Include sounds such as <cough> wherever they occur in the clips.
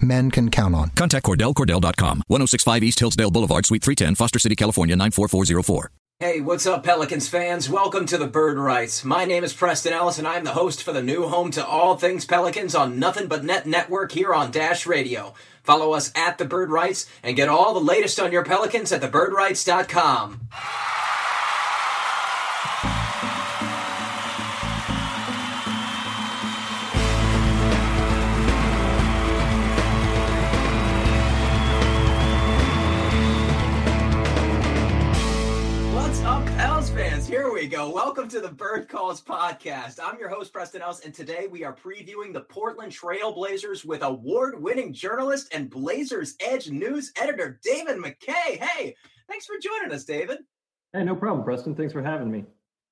men can count on. Contact Cordell, CordellCordell.com, 1065 East Hillsdale Boulevard, Suite 310, Foster City, California, 94404. Hey, what's up, Pelicans fans? Welcome to the Bird Writes. My name is Preston Ellis, and I'm the host for the new home to all things Pelicans on Nothing But Net Network here on Dash Radio. Follow us at the Bird Writes and get all the latest on your Pelicans at thebirdwrites.com. we go. Welcome to the Bird Calls podcast. I'm your host, Preston Ellis, and today we are previewing the Portland Trailblazers with award winning journalist and Blazers Edge news editor David Mackay. Hey, thanks for joining us, David. Hey, no problem, Preston. Thanks for having me.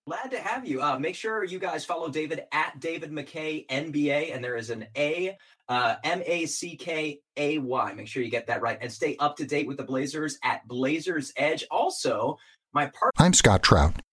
Glad to have you. Uh, make sure you guys follow David at David Mackay NBA, and there is an A, uh, M A C K A Y. Make sure you get that right, and stay up to date with the Blazers at Blazers Edge. Also, my part. I'm Scott Trout,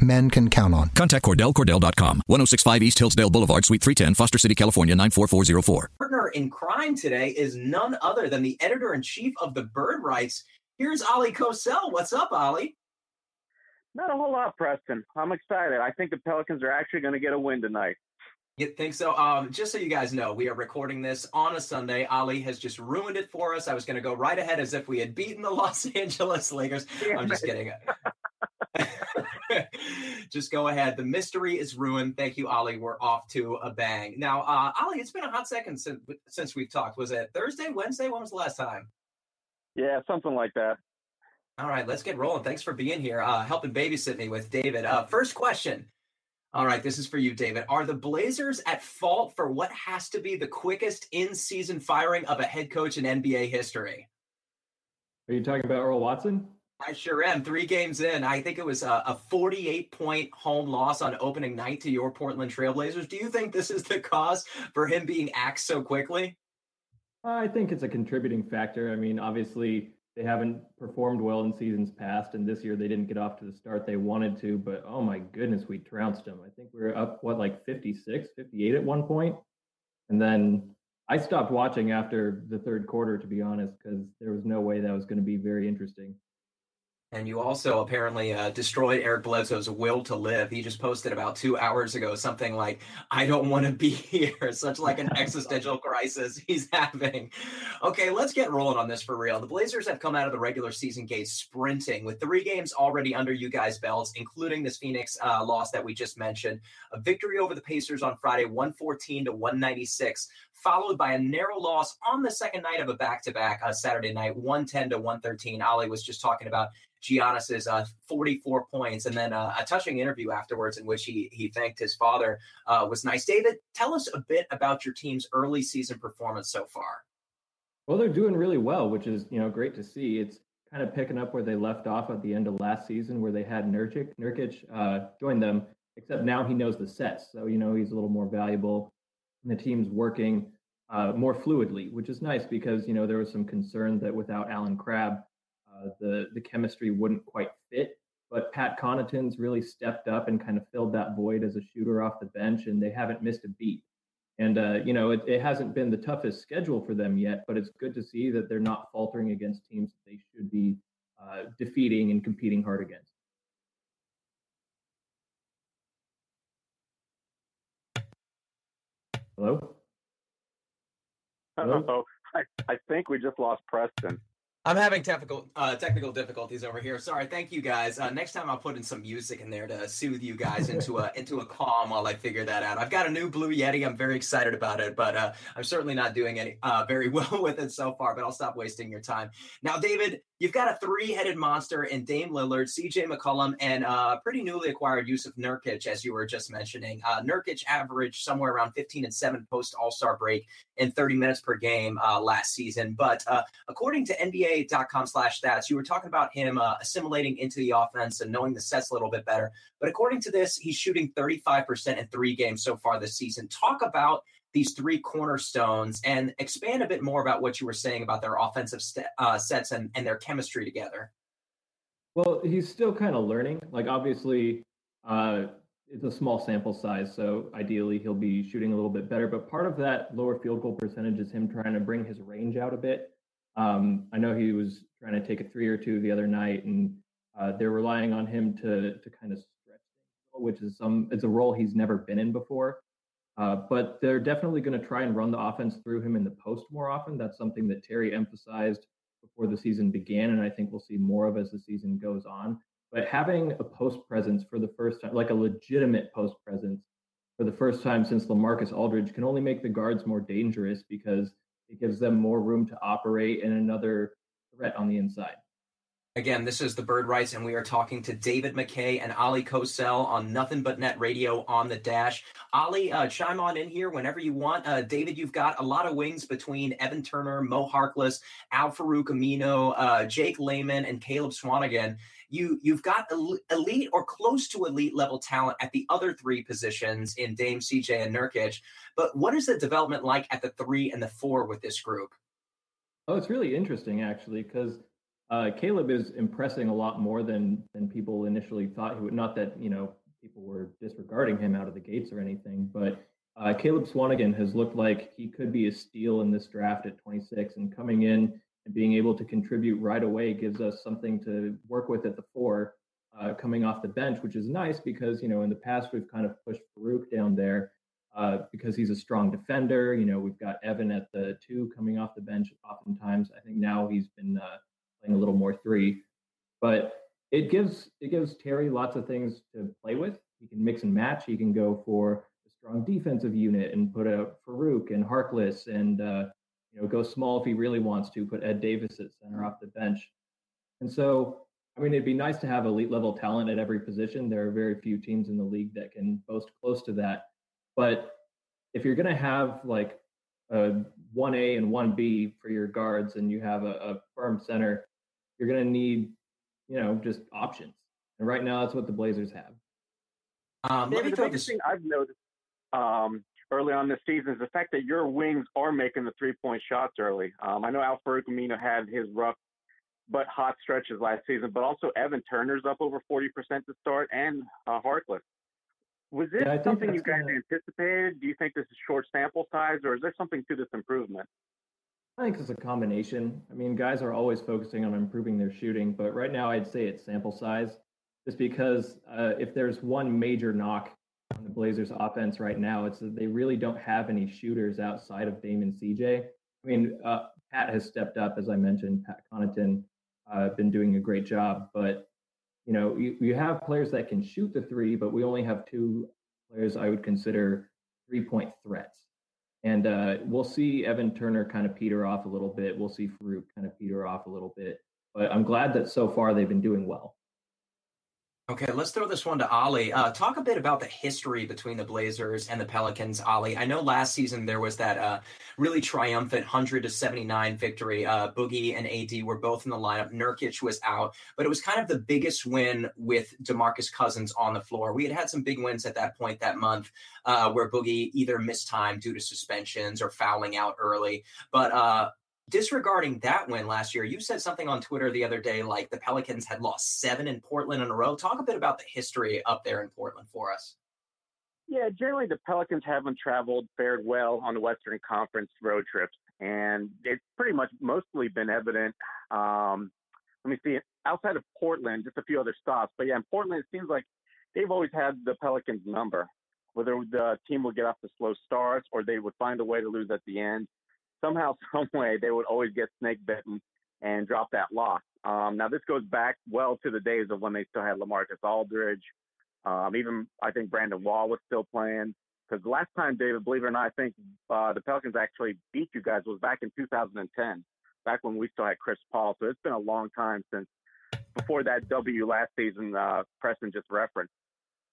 men can count on. Contact CordellCordell.com, 1065 East Hillsdale Boulevard, Suite 310, Foster City, California, 94404. partner in crime today is none other than the editor in chief of the Bird Writes. Here's Oleh Kosel. What's up, Ali? Not a whole lot, Preston. I'm excited. I think the Pelicans are actually going to get a win tonight. You think so? Um, just so you guys know, we are recording this on a Sunday. Ali has just ruined it for us. I was going to go right ahead as if we had beaten the <laughs> Los Angeles Lakers. I'm just <laughs> kidding. <laughs> <laughs> just go ahead. The mystery is ruined. Thank you, Ali. We're off to a bang. Now, uh, Ali, it's been a hot second since since we've talked. Was it Thursday, Wednesday? When was the last time? Yeah, something like that. All right, let's get rolling. Thanks for being here, uh, helping babysit me with David. Uh, first question. All right, this is for you, David. Are the Blazers at fault for what has to be the quickest in season firing of a head coach in NBA history? Are you talking about Earl Watson? I sure am. Three games in, I think it was a, a 48 point home loss on opening night to your Portland Trailblazers. Do you think this is the cause for him being axed so quickly? I think it's a contributing factor. I mean, obviously, they haven't performed well in seasons past, and this year they didn't get off to the start they wanted to. But oh my goodness, we trounced them. I think we were up, what, like 56, 58 at one point? And then I stopped watching after the third quarter, to be honest, because there was no way that was going to be very interesting. And you also apparently uh, destroyed Eric Bledsoe's will to live. He just posted about two hours ago something like, I don't want to be <laughs> here. Such like an existential <laughs> crisis he's having. Okay, let's get rolling on this for real. The Blazers have come out of the regular season gate sprinting with three games already under you guys' belts, including this Phoenix uh, loss that we just mentioned. A victory over the Pacers on Friday, 114 to 196 followed by a narrow loss on the second night of a back-to-back uh, Saturday night, 110 to 113. Ali was just talking about Giannis's uh, 44 points, and then uh, a touching interview afterwards in which he he thanked his father uh, was nice. David, tell us a bit about your team's early season performance so far. Well, they're doing really well, which is you know great to see. It's kind of picking up where they left off at the end of last season, where they had Nurkic Nurkic uh, join them. Except now he knows the sets, so you know he's a little more valuable and the team's working uh, more fluidly, which is nice because you know there was some concern that without Allen Crabbe, uh, the the chemistry wouldn't quite fit. But Pat Connaughton's really stepped up and kind of filled that void as a shooter off the bench, and they haven't missed a beat. And uh, you know it, it hasn't been the toughest schedule for them yet, but it's good to see that they're not faltering against teams that they should be uh, defeating and competing hard against. Hello. <laughs> Hello? Oh, I, I think we just lost Preston. I'm having technical uh, technical difficulties over here. Sorry. Thank you guys. Uh, next time I'll put in some music in there to soothe you guys <laughs> into a into a calm while I figure that out. I've got a new Blue Yeti. I'm very excited about it, but uh, I'm certainly not doing any uh, very <laughs> well with it so far. But I'll stop wasting your time. Now, David, You've got a three-headed monster in Dame Lillard, CJ McCollum, and uh, pretty newly acquired Jusuf Nurkic, as you were just mentioning. Uh, Nurkic averaged somewhere around 15 and 7 post All-Star break in 30 minutes per game uh, last season. But uh, according to NBA.com slash stats, you were talking about him uh, assimilating into the offense and knowing the sets a little bit better. But according to this, he's shooting 35% in three games so far this season. Talk about – these three cornerstones and expand a bit more about what you were saying about their offensive st- uh, sets and, and their chemistry together. Well, he's still kind of learning. Like, obviously, uh, it's a small sample size, so ideally he'll be shooting a little bit better. But part of that lower field goal percentage is him trying to bring his range out a bit. Um, I know he was trying to take a three or two the other night, and uh, they're relying on him to to kind of stretch which is some it's a role he's never been in before. Uh, but they're definitely going to try and run the offense through him in the post more often. That's something that Terry emphasized before the season began, and I think we'll see more of as the season goes on. But having a post presence for the first time, like a legitimate post presence for the first time since Lamarcus Aldridge, can only make the guards more dangerous because it gives them more room to operate and another threat on the inside. Again, this is the Bird Writes, and we are talking to David Mackay and Oleh Kosel on Nothing But Net Radio on the Dash. Ali, uh, chime on in here whenever you want. Uh, David, you've got a lot of wings between Evan Turner, Mo Harkless, Al-Farouq Aminu, uh, Jake Layman, and Caleb Swanigan. You you've got elite or close to elite level talent at the other three positions in Dame, CJ, and Nurkic. But what is the development like at the three and the four with this group? Oh, it's really interesting actually because uh, Caleb is impressing a lot more than than people initially thought he would. Not that you know people were disregarding him out of the gates or anything, but uh, Caleb Swanigan has looked like he could be a steal in this draft at 26, and coming in and being able to contribute right away gives us something to work with at the four, uh, coming off the bench, which is nice because you know in the past we've kind of pushed Farouq down there. Uh, because he's a strong defender. You know, we've got Evan at the two coming off the bench oftentimes. I think now he's been uh, playing a little more three. But it gives it gives Terry lots of things to play with. He can mix and match. He can go for a strong defensive unit and put out Farouq and Harkless and uh, you know go small if he really wants to. Put Ed Davis at center off the bench. And so, I mean, it'd be nice to have elite level talent at every position. There are very few teams in the league that can boast close to that. But if you're going to have like a 1A and 1B for your guards and you have a, a firm center, you're going to need, you know, just options. And right now, that's what the Blazers have. Um, David, the biggest thing I've noticed um, early on this season is the fact that your wings are making the three point shots early. Um, I know Al-Farouq Aminu had his rough but hot stretches last season, but also Evan Turner's up over 40% to start and uh, Harkless. Was this yeah, something you guys gonna... anticipated? Do you think this is short sample size, or is there something to this improvement? I think it's a combination. I mean, guys are always focusing on improving their shooting, but right now I'd say it's sample size, just because uh, if there's one major knock on the Blazers' offense right now, it's that they really don't have any shooters outside of Damon CJ. I mean, uh, Pat has stepped up, as I mentioned. Pat Connaughton uh, been doing a great job, but you know, you, you have players that can shoot the three, but we only have two players I would consider three point threats. And uh, we'll see Evan Turner kind of peter off a little bit. We'll see Farouq kind of peter off a little bit. But I'm glad that so far they've been doing well. Okay, let's throw this one to Ali. Uh, talk a bit about the history between the Blazers and the Pelicans, Ali. I know last season there was that uh, really triumphant 100 to 79 victory. Uh, Boogie and AD were both in the lineup. Nurkic was out, but it was kind of the biggest win with DeMarcus Cousins on the floor. We had had some big wins at that point that month uh, where Boogie either missed time due to suspensions or fouling out early. But uh, disregarding that win last year, you said something on Twitter the other day like the Pelicans had lost seven in Portland in a row. Talk a bit about the history up there in Portland for us. Yeah, generally the Pelicans haven't traveled fared well on the Western Conference road trips, and it's pretty much mostly been evident. Um, let me see, outside of Portland, just a few other stops, but yeah, in Portland it seems like they've always had the Pelicans' number. Whether the team would get off the slow starts or they would find a way to lose at the end somehow, <laughs> some way, they would always get snake bitten and drop that loss. Um, now this goes back well to the days of when they still had LaMarcus Aldridge. Um, even I think Brandon Wall was still playing. Because the last time, David, believe it or not, I think uh, the Pelicans actually beat you guys was back in 2010, back when we still had Chris Paul. So it's been a long time since before that W last season. Uh, Preston just referenced.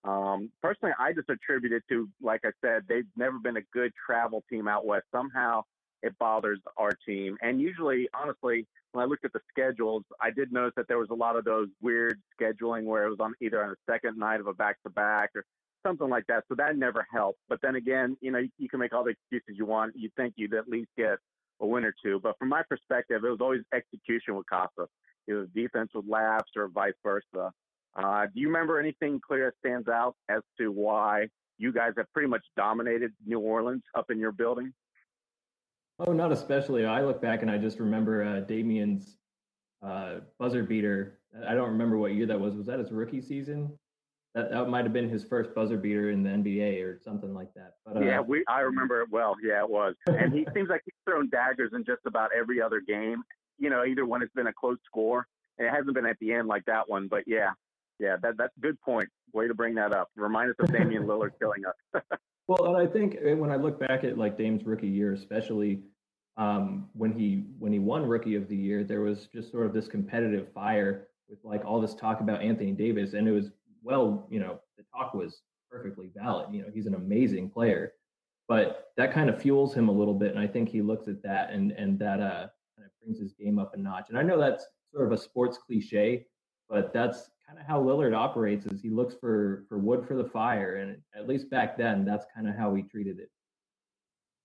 Um, personally, I just attribute it to, like I said, they've never been a good travel team out west. Somehow it bothers our team. And usually, honestly, when I looked at the schedules, I did notice that there was a lot of those weird scheduling where it was on either on the second night of a back to back or something like that. So that never helped. But then again, you know, you, can make all the excuses you want. You think you'd at least get a win or two. But from my perspective, it was always execution with Casa. It was defense with lapse or vice versa. Uh, do you remember anything clear that stands out as to why you guys have pretty much dominated New Orleans up in your building? Oh, not especially. I look back and I just remember uh, Damian's uh, buzzer beater. I don't remember what year that was. Was that his rookie season? That, that might have been his first buzzer beater in the NBA or something like that. But, uh, yeah, we I remember it well. Yeah, it was. And he seems like he's thrown daggers in just about every other game. You know, either when it's been a close score, and it hasn't been at the end like that one. But yeah, yeah, that that's a good point. Way to bring that up. Remind us of Damian Lillard killing us. <laughs> well, and I think when I look back at like Dame's rookie year, especially um, when he when he won Rookie of the Year, there was just sort of this competitive fire with like all this talk about Anthony Davis, and it was well, you know, the talk was perfectly valid. You know, he's an amazing player, but that kind of fuels him a little bit, and I think he looks at that and and that uh kind of brings his game up a notch. And I know that's sort of a sports cliche, but that's kind of how Lillard operates. Is he looks for for wood for the fire, and at least back then, that's kind of how he treated it.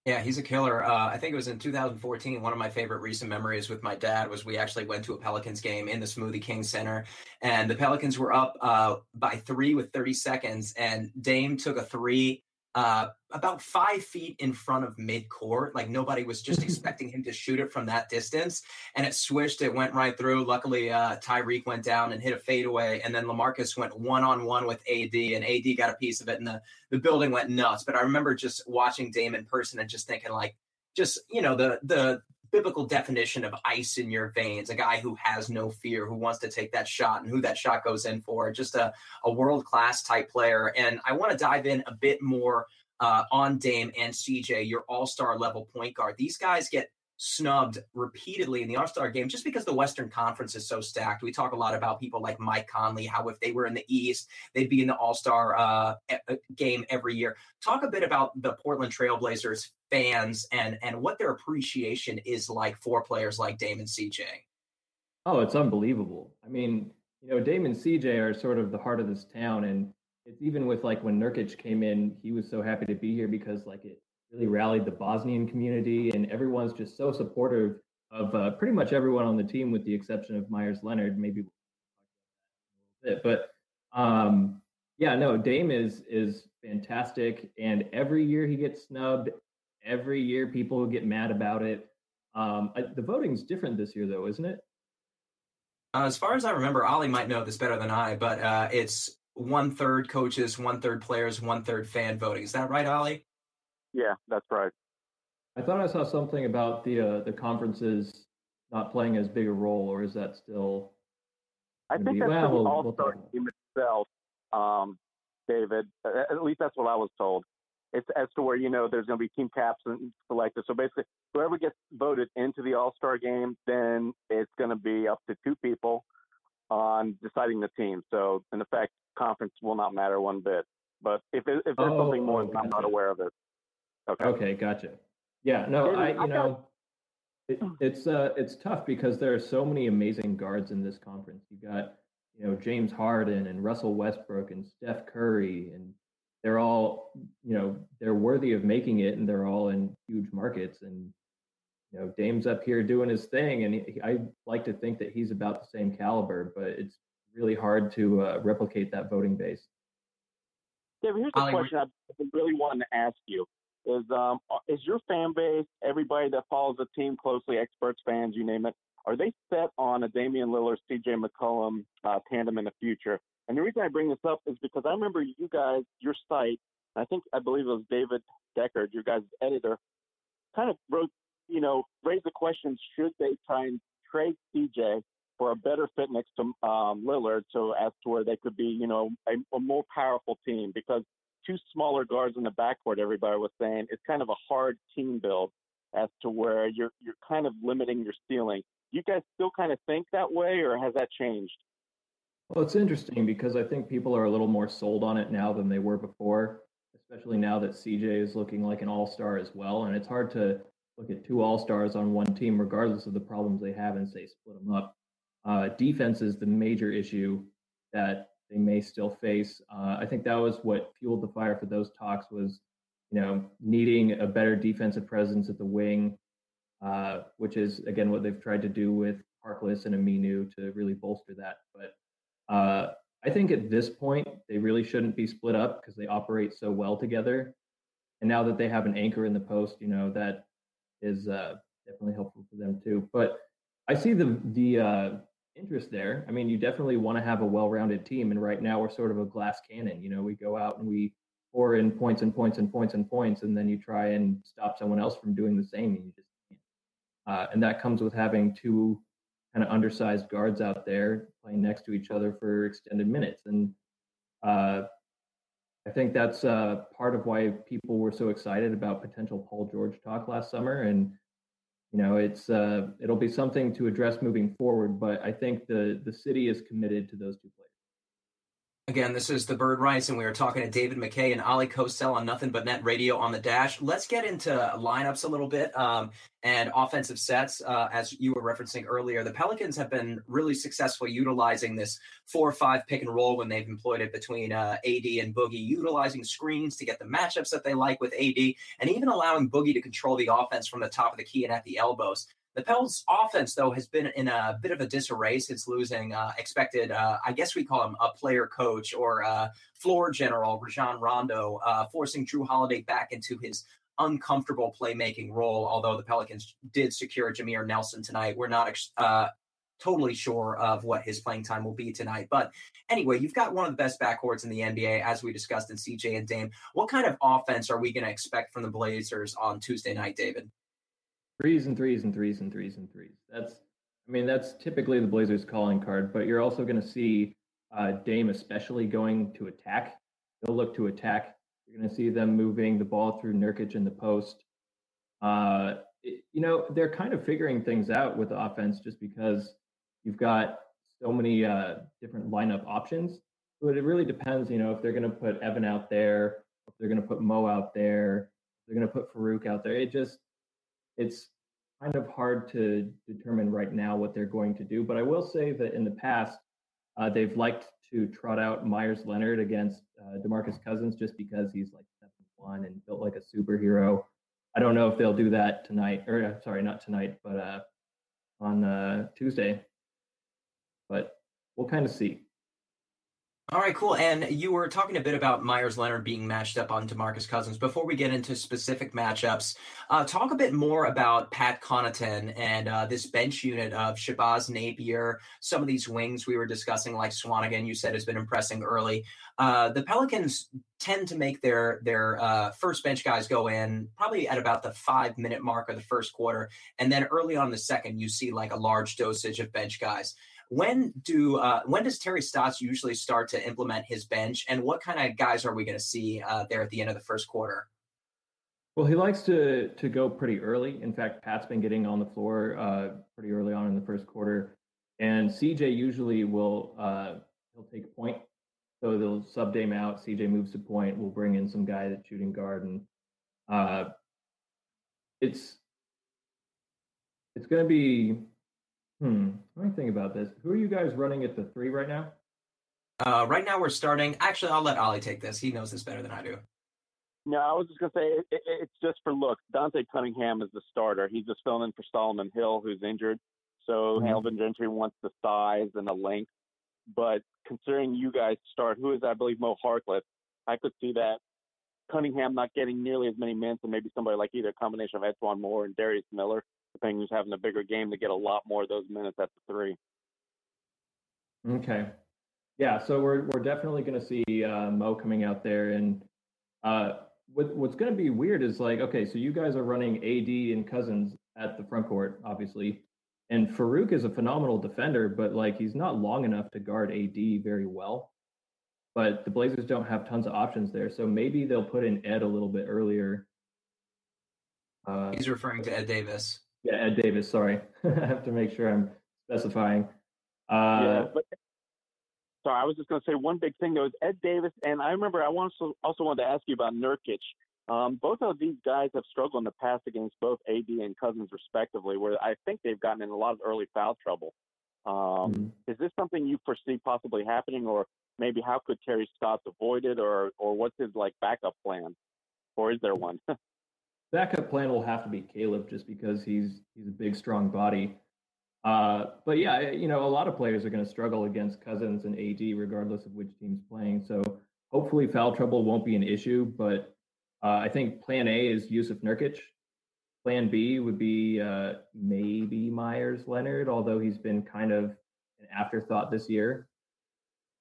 Yeah, he's a killer. Uh, I think it was in 2014. One of my favorite recent memories with my dad was we actually went to a Pelicans game in the Smoothie King Center, and the Pelicans were up uh, by three with 30 seconds, and Dame took a three uh, about five feet in front of mid court. Like nobody was just expecting him to shoot it from that distance. And it swished, it went right through. Luckily, uh, Tyreke went down and hit a fadeaway. And then Lamarcus went one on one with AD, and AD got a piece of it, and the, the building went nuts. But I remember just watching Dame in person and just thinking, like, just, you know, the, the, biblical definition of ice in your veins, a guy who has no fear, who wants to take that shot and who that shot goes in for, just a, a world class type player. And I want to dive in a bit more uh, on Dame and CJ, your all star level point guard. These guys get snubbed repeatedly in the All Star game just because the Western Conference is so stacked. We talk a lot about people like Mike Conley, how if they were in the East, they'd be in the All Star uh, game every year. Talk a bit about the Portland Trailblazers fans and and what their appreciation is like for players like Damon CJ. Oh, it's unbelievable. I mean, you know, Dame and CJ are sort of the heart of this town, and it's even with like when Nurkic came in, he was so happy to be here because like it really rallied the Bosnian community, and everyone's just so supportive of uh, pretty much everyone on the team, with the exception of Myers Leonard. Maybe we'll talk about that a little bit, but um, yeah, no, Dame is is fantastic, and every year he gets snubbed. Every year people get mad about it. Um, I, the voting's different this year, though, isn't it? Uh, as far as I remember, Ollie might know this better than I, but uh, it's one third coaches, one third players, one third fan voting. Is that right, Ali? Yeah, that's right. I thought I saw something about the uh, the conferences not playing as big a role, or is that still? I think be, that's well, the All Star we'll team itself, um, David. At least that's what I was told. It's as to where you know there's going to be team caps and selected. So basically, whoever gets voted into the All Star game, then it's going to be up to two people on deciding the team. So in effect, conference will not matter one bit. But if it, if there's oh, something more, gotcha. I'm not aware of it. Okay. Okay, gotcha. Yeah, no, I you know, it, it's uh it's tough because there are so many amazing guards in this conference. You got you know James Harden and Russell Westbrook and Steph Curry, and they're all you know they're worthy of making it, and they're all in huge markets. And you know Dame's up here doing his thing, and he, I like to think that he's about the same caliber, but it's really hard to uh, replicate that voting base. David, here's the question I really wanted to ask you is um, is your fan base, everybody that follows the team closely, experts, fans, you name it, are they set on a Damian Lillard, CJ McCollum uh, tandem in the future? And the reason I bring this up is because I remember you guys, your site, I think I believe it was David Deckard, your guys' editor, kind of wrote, you know, raised the question: Should they try and trade CJ for a better fit next to um, Lillard, so as to where they could be, you know, a, a more powerful team because two smaller guards in the backcourt, everybody was saying, it's kind of a hard team build as to where you're you're kind of limiting your ceiling. You guys still kind of think that way, or has that changed? Well, it's interesting because I think people are a little more sold on it now than they were before, especially now that CJ is looking like an all star as well. And it's hard to look at two all stars on one team, regardless of the problems they have, and say split them up. Uh, defense is the major issue that they may still face. Uh, I think that was what fueled the fire for those talks was, you know, needing a better defensive presence at the wing, uh, which is again what they've tried to do with Harkless and Aminu to really bolster that. But uh, I think at this point they really shouldn't be split up because they operate so well together. And now that they have an anchor in the post, you know that is uh, definitely helpful for them too. But I see the the uh, interest there. I mean, you definitely want to have a well-rounded team, and right now we're sort of a glass cannon. You know, we go out and we pour in points and points and points and points, and then you try and stop someone else from doing the same, and you just can't. Uh, and that comes with having two kind of undersized guards out there playing next to each other for extended minutes, and uh, I think that's uh, part of why people were so excited about potential Paul George talk last summer, and you know, it's uh, it'll be something to address moving forward. But I think the the city is committed to those two players. Again, this is the Bird Writes, and we are talking to David Mackay and Oleh Kosel on Nothing But Net Radio on the Dash. Let's get into lineups a little bit um, and offensive sets. Uh, as you were referencing earlier, the Pelicans have been really successful utilizing this four or five pick and roll when they've employed it between uh, AD and Boogie, utilizing screens to get the matchups that they like with AD, and even allowing Boogie to control the offense from the top of the key and at the elbows. The Pels offense, though, has been in a bit of a disarray since losing uh, expected, uh, I guess we call him a player coach or uh, floor general, Rajon Rondo, uh, forcing Jrue Holiday back into his uncomfortable playmaking role. Although the Pelicans did secure Jameer Nelson tonight, we're not uh, totally sure of what his playing time will be tonight. But anyway, you've got one of the best backcourts in the NBA, as we discussed in CJ and Dame. What kind of offense are we going to expect from the Blazers on Tuesday night, David? Threes and threes and threes and threes and threes. That's, I mean, that's typically the Blazers' calling card. But you're also going to see uh, Dame, especially going to attack. They'll look to attack. You're going to see them moving the ball through Nurkic in the post. Uh, it, you know, they're kind of figuring things out with the offense just because you've got so many uh, different lineup options. But it really depends, you know, if they're going to put Evan out there, if they're going to put Mo out there, they're going to put Farouq out there. It just it's kind of hard to determine right now what they're going to do. But I will say that in the past, uh, they've liked to trot out Myers Leonard against uh, Demarcus Cousins just because he's like seven one and built like a superhero. I don't know if they'll do that tonight, or uh, sorry, not tonight, but uh, on uh, Tuesday. But we'll kind of see. All right, cool. And you were talking a bit about Myers Leonard being matched up on Demarcus Cousins. Before we get into specific matchups, uh, talk a bit more about Pat Connaughton and uh, this bench unit of Shabazz Napier. Some of these wings we were discussing, like Swanigan, you said has been impressing early. Uh, the Pelicans tend to make their their uh, first bench guys go in probably at about the five minute mark of the first quarter, and then early on the second, you see like a large dosage of bench guys. When do uh, when does Terry Stotts usually start to implement his bench, and what kind of guys are we going to see uh, there at the end of the first quarter? Well, he likes to to go pretty early. In fact, Pat's been getting on the floor uh, pretty early on in the first quarter, and CJ usually will uh, he'll take point. So they'll sub Dame out. CJ moves to point. We'll bring in some guy that's shooting guard, and uh, it's it's going to be Hmm. Let me think about this. Who are you guys running at the three right now? Uh, right now we're starting. Actually, I'll let Ollie take this. He knows this better than I do. No, I was just gonna say it, it, it's just for looks. Dante Cunningham is the starter. He's just filling in for Solomon Hill, who's injured. So mm-hmm. Alvin Gentry wants the size and the length. But considering you guys start, who is I believe Mo Harkless, I could see that Cunningham not getting nearly as many minutes, and maybe somebody like either a combination of E'Twaun Moore and Darius Miller depending who's having a bigger game to get a lot more of those minutes at the three. Okay. Yeah, so we're we're definitely going to see uh, Mo coming out there, and uh, what, what's going to be weird is like, okay, so you guys are running AD and Cousins at the front court, obviously, And Farouq is a phenomenal defender, but like he's not long enough to guard AD very well. But the Blazers don't have tons of options there, so maybe they'll put in Ed a little bit earlier. Uh, he's referring to Ed Davis. Yeah, Ed Davis. Sorry, <laughs> I have to make sure I'm specifying. Uh, yeah, but sorry, I was just going to say one big thing though is Ed Davis, and I remember I also also wanted to ask you about Nurkic. Um, both of these guys have struggled in the past against both AD and Cousins, respectively, where I think they've gotten in a lot of early foul trouble. Um, mm-hmm. Is this something you foresee possibly happening, or maybe how could Terry Stotts avoid it, or or what's his like backup plan, or is there one? <laughs> backup plan will have to be Caleb, just because he's he's a big, strong body. Uh, but yeah, you know, a lot of players are going to struggle against Cousins and AD, regardless of which team's playing. So hopefully, foul trouble won't be an issue. But uh, I think Plan A is Jusuf Nurkic. Plan B would be uh, maybe Myers Leonard, although he's been kind of an afterthought this year.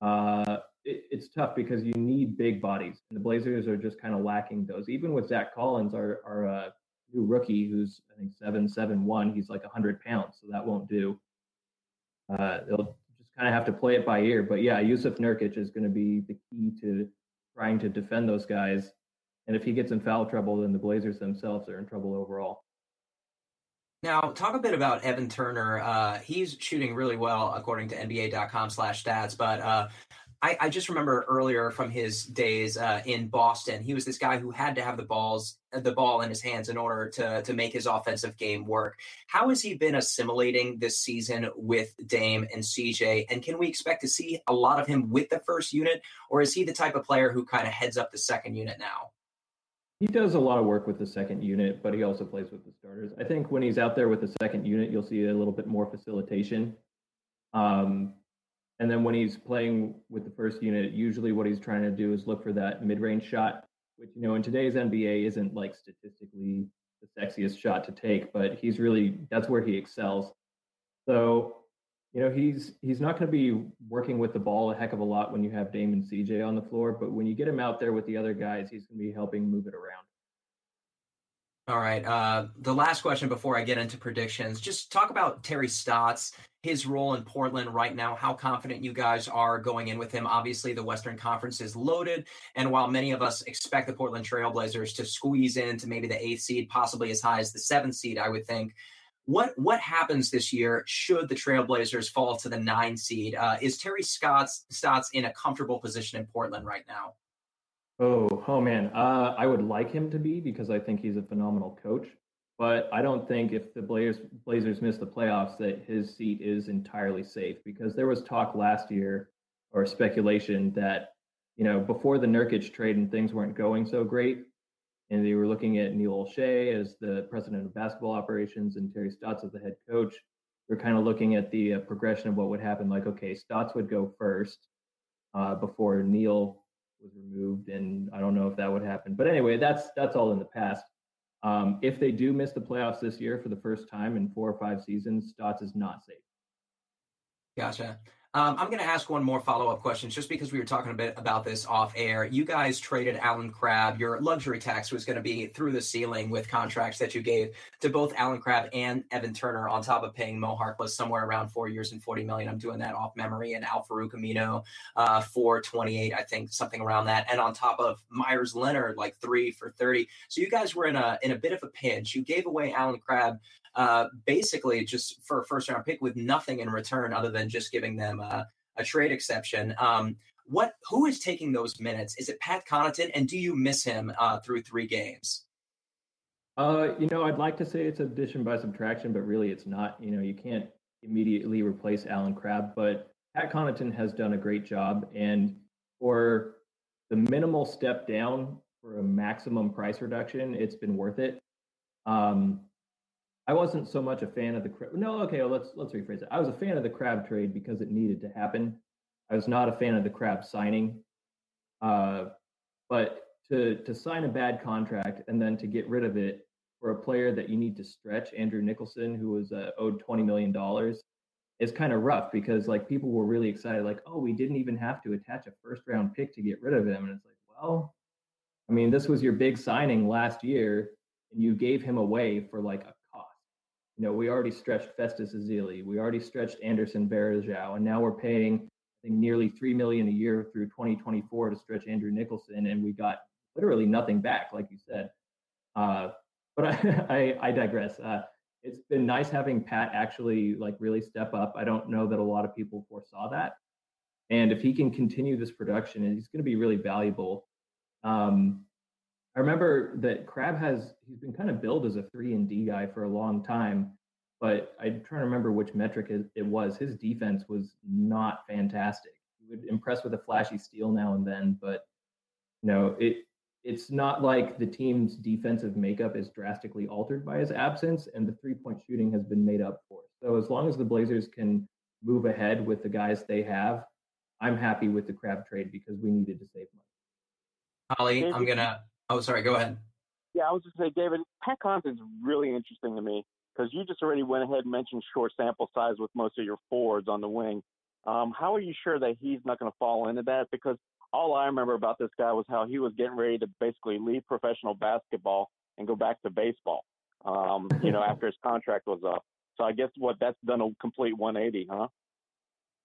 Uh, it, it's tough because you need big bodies, and the Blazers are just kind of lacking those. Even with Zach Collins, our our uh, new rookie, who's I think seven seven one, he's like hundred pounds, so that won't do. Uh, they'll just kind of have to play it by ear. But yeah, Jusuf Nurkic is going to be the key to trying to defend those guys. And if he gets in foul trouble, then the Blazers themselves are in trouble overall. Now, talk a bit about Evan Turner. Uh, he's shooting really well according to NBA.com slash stats, but uh, I, I, just remember earlier from his days uh, in Boston, he was this guy who had to have the balls, the ball in his hands in order to to make his offensive game work. How has he been assimilating this season with Dame and CJ? And can we expect to see a lot of him with the first unit, or is he the type of player who kind of heads up the second unit now? He does a lot of work with the second unit, but he also plays with the starters. I think when he's out there with the second unit, you'll see a little bit more facilitation. Um, and then when he's playing with the first unit, usually what he's trying to do is look for that mid-range shot, which you know in today's NBA isn't like statistically the sexiest shot to take, but he's really that's where he excels. So, you know, he's he's not going to be working with the ball a heck of a lot when you have Damon CJ on the floor, but when you get him out there with the other guys, he's going to be helping move it around. All right. Uh, the last question before I get into predictions, just talk about Terry Stotts, his role in Portland right now, how confident you guys are going in with him. Obviously, the Western Conference is loaded. And while many of us expect the Portland Trailblazers to squeeze into maybe the eighth seed, possibly as high as the seventh seed, I would think. What what happens this year should the Trailblazers fall to the nine seed? Uh, is Terry Scott's Stotts in a comfortable position in Portland right now? Oh, oh man. Uh, I would like him to be because I think he's a phenomenal coach. But I don't think if the Blazers Blazers miss the playoffs that his seat is entirely safe because there was talk last year or speculation that you know before the Nurkic trade and things weren't going so great, and they were looking at Neil Olshey as the president of basketball operations and Terry Stotts as the head coach. We're kind of looking at the uh, progression of what would happen. Like, okay, Stotts would go first uh, before Neil was removed, and I don't know if that would happen. But anyway, that's that's all in the past. Um, if they do miss the playoffs this year for the first time in four or five seasons, Stotts is not safe. Gotcha. Um, I'm going to ask one more follow up question just because we were talking a bit about this off air. You guys traded Allen Crabbe. Your luxury tax was going to be through the ceiling with contracts that you gave to both Allen Crabbe and Evan Turner, on top of paying Mo Harkless somewhere around four years and 40 million. I'm doing that off memory, and Al-Farouq Aminu uh, for 28, I think, something around that. And on top of Myers Leonard, like three for 30. So you guys were in a in a bit of a pinch. You gave away Allen Crabbe uh, basically just for a first round pick with nothing in return other than just giving them a, a trade exception. Um, what who is taking those minutes? Is it Pat Connaughton, and do you miss him uh, through three games? Uh, you know, I'd like to say it's addition by subtraction, but really it's not. You know, you can't immediately replace Allen Crabbe, but Pat Connaughton has done a great job, and for the minimal step down for a maximum price reduction, it's been worth it. Um, I wasn't so much a fan of the Crabbe. no. Okay, well, let's let's rephrase it. I was a fan of the Crabbe trade because it needed to happen. I was not a fan of the Crabbe signing. Uh, but to to sign a bad contract and then to get rid of it for a player that you need to stretch, Andrew Nicholson, who was uh, owed twenty million dollars, is kind of rough because like people were really excited, like, oh, we didn't even have to attach a first round pick to get rid of him, and it's like, well, I mean, this was your big signing last year, and you gave him away for like a You know, we already stretched Festus Ezeli, we already stretched Anderson Varejao, and now we're paying I think nearly three million a year through 2024 to stretch Andrew Nicholson, and we got literally nothing back, like you said. Uh, but <laughs> I, I, I digress. Uh, it's been nice having Pat actually like really step up. I don't know that a lot of people foresaw that, and if he can continue this production, he's going to be really valuable. Um, I remember that Crabbe has he's been kind of billed as a three and D guy for a long time, but I'm trying to remember which metric it, it was. His defense was not fantastic. He would impress with a flashy steal now and then, but you know it it's not like the team's defensive makeup is drastically altered by his absence, and the three point shooting has been made up for. So as long as the Blazers can move ahead with the guys they have, I'm happy with the Crabbe trade because we needed to save money. Holly, I'm gonna. Oh, sorry. Go ahead. Yeah, I was just say, David, Pat Connaughton's really interesting to me because you just already went ahead and mentioned short sample size with most of your forwards on the wing. Um, how are you sure that he's not going to fall into that? Because all I remember about this guy was how he was getting ready to basically leave professional basketball and go back to baseball. Um, you know, <laughs> after his contract was up. So I guess what that's done a complete 180, huh?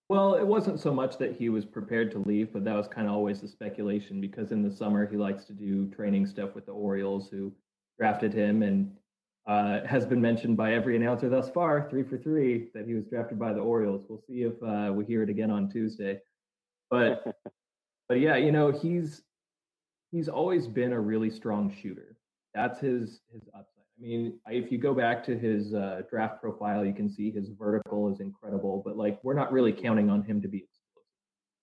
Well, it wasn't so much that he was prepared to leave, but that was kind of always the speculation because in the summer he likes to do training stuff with the Orioles, who drafted him, and uh, has been mentioned by every announcer thus far, three for three, that he was drafted by the Orioles. We'll see if uh, we hear it again on Tuesday. But <laughs> but yeah, you know, he's he's always been a really strong shooter. That's his his upside. I mean, if you go back to his uh, draft profile, you can see his vertical is incredible. But like, we're not really counting on him to be explosive.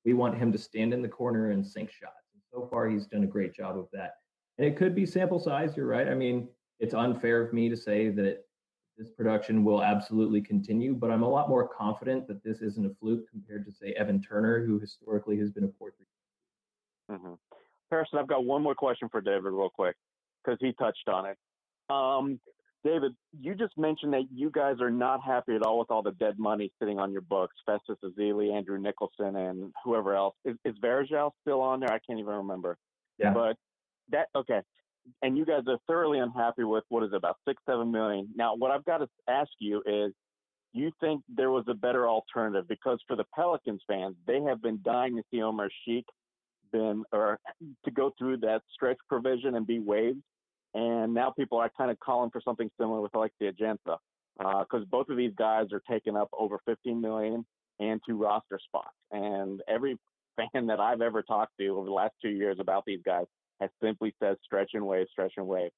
We want him to stand in the corner and sink shots. And so far, he's done a great job of that. And it could be sample size. You're right. I mean, it's unfair of me to say that this production will absolutely continue, but I'm a lot more confident that this isn't a fluke compared to say Evan Turner, who historically has been a four three Mm-hmm. Harrison, I've got one more question for David, real quick, because he touched on it. Um, David, you just mentioned that you guys are not happy at all with all the dead money sitting on your books. Festus Ezeli, Andrew Nicholson, and whoever else. Is, is still on there? I can't even remember. Yeah. But that okay. And you guys are thoroughly unhappy with what is it, about six, seven million. Now, what I've got to ask you is, you think there was a better alternative? Because for the Pelicans fans, they have been dying to see Omer Asik been or to go through that stretch provision and be waived. And now people are kind of calling for something similar with the Ajinça, because uh, both of these guys are taking up over 15 million and two roster spots. And every <laughs> fan that I've ever talked to over the last two years about these guys has simply said stretch and waive, stretch and waive.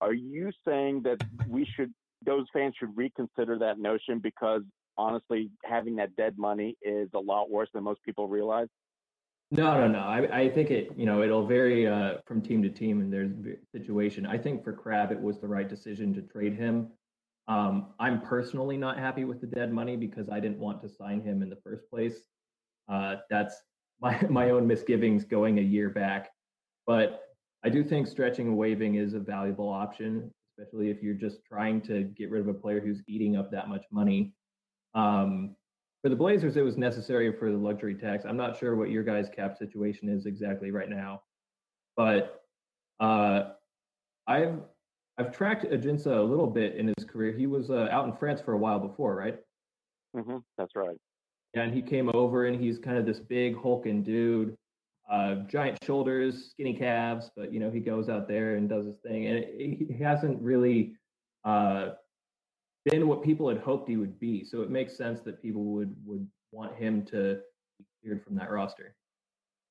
Are you saying that we should, those fans should reconsider that notion because honestly, having that dead money is a lot worse than most people realize? No, no, no. I, I think it, you know, it'll vary uh, from team to team and there's situation. I think for Crabbe, it was the right decision to trade him. Um, I'm personally not happy with the dead money because I didn't want to sign him in the first place. Uh, that's <laughs> my my own misgivings going a year back. But I do think stretching and waiving is a valuable option, especially if you're just trying to get rid of a player who's eating up that much money. Um, for the Blazers, it was necessary for the luxury tax. I'm not sure what your guys' cap situation is exactly right now, but uh, I've I've tracked Ajinça a little bit in his career. He was uh, out in France for a while before, right? Mm-hmm, that's right. And he came over, and he's kind of this big hulking dude, uh, giant shoulders, skinny calves, but you know he goes out there and does his thing, and it, he hasn't really uh, been what people had hoped he would be. So it makes sense that people would would want him to be cleared from that roster.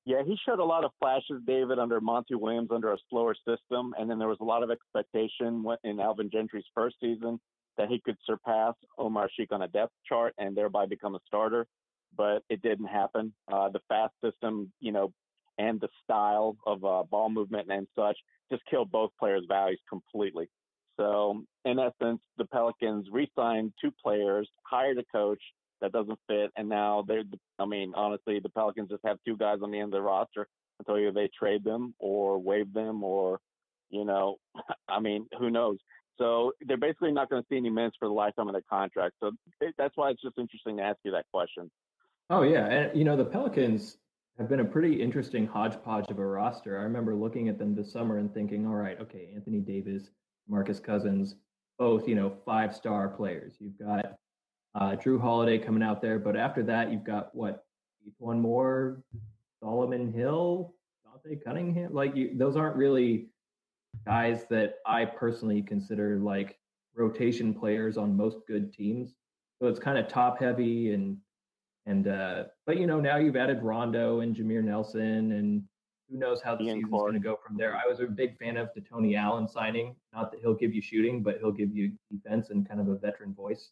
Yeah, he showed a lot of flashes, David, under Monty Williams under a slower system, and then there was a lot of expectation in Alvin Gentry's first season that he could surpass Omer Asik on a depth chart and thereby become a starter, but it didn't happen. Uh, the fast system, you know, and the style of uh, ball movement and such just killed both players' values completely. So, in essence, the Pelicans re-signed two players, hired a coach that doesn't fit, and now they're. I mean, honestly, the Pelicans just have two guys on the end of the roster until either they trade them or waive them, or you know, <laughs> I mean, who knows? So they're basically not going to see any minutes for the lifetime of their contract. So that's why it's just interesting to ask you that question. Oh yeah, and you know the Pelicans have been a pretty interesting hodgepodge of a roster. I remember looking at them this summer and thinking, all right, okay, Anthony Davis, Marcus Cousins, both, you know, five star players. You've got uh, Jrue Holiday coming out there, but after that, you've got what one more, Solomon Hill, Dante Cunningham. Like you, those aren't really guys that I personally consider like rotation players on most good teams. So it's kind of top heavy and and uh but you know now you've added Rondo and Jameer Nelson and who knows how the Ian season's going to go from there. I was a big fan of the Tony Allen signing. Not that he'll give you shooting, but he'll give you defense and kind of a veteran voice.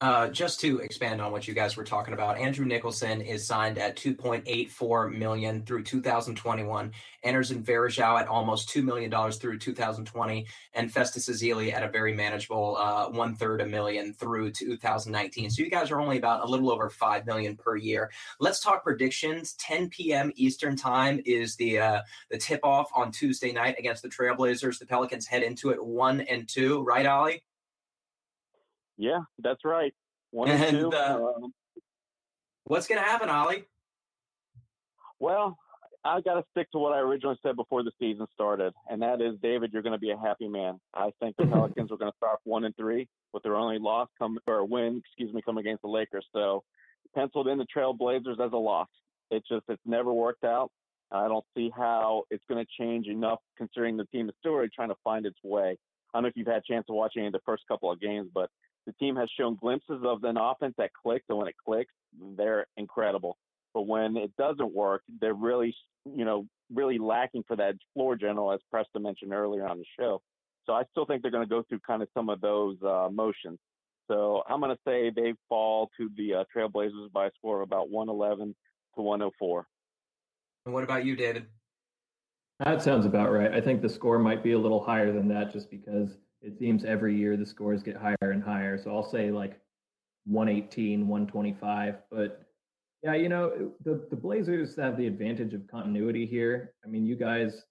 Uh, just to expand on what you guys were talking about, Andrew Nicholson is signed at 2.84 million through 2021. Anderson Varejao at almost two million dollars through 2020, and Festus Ezeli at a very manageable uh, one third a million through 2019. So you guys are only about a little over five million per year. Let's talk predictions. 10 p.m. Eastern time is the uh, the tip off on Tuesday night against the Trailblazers. The Pelicans head into it one and two, right, Ollie? Yeah, that's right. One and, two. Uh, um, what's going to happen, Ollie? Well, I got to stick to what I originally said before the season started, and that is, David, you're going to be a happy man. I think the <laughs> Pelicans are going to start one and three with their only loss come or win, excuse me, come against the Lakers. So, penciled in the Trailblazers as a loss. It's just it's never worked out. I don't see how it's going to change enough, considering the team is still really trying to find its way. I don't know if you've had a chance to watch any of the first couple of games, but the team has shown glimpses of an offense that clicks, and when it clicks, they're incredible. But when it doesn't work, they're really, you know, really lacking for that floor general, as Preston mentioned earlier on the show. So I still think they're going to go through kind of some of those uh, motions. So I'm going to say they fall to the uh, Trailblazers by a score of about 111 to 104. And what about you, David? That sounds about right. I think the score might be a little higher than that just because it seems every year the scores get higher and higher. So I'll say like 118, 125. But yeah, you know, the, the Blazers have the advantage of continuity here. I mean, you guys,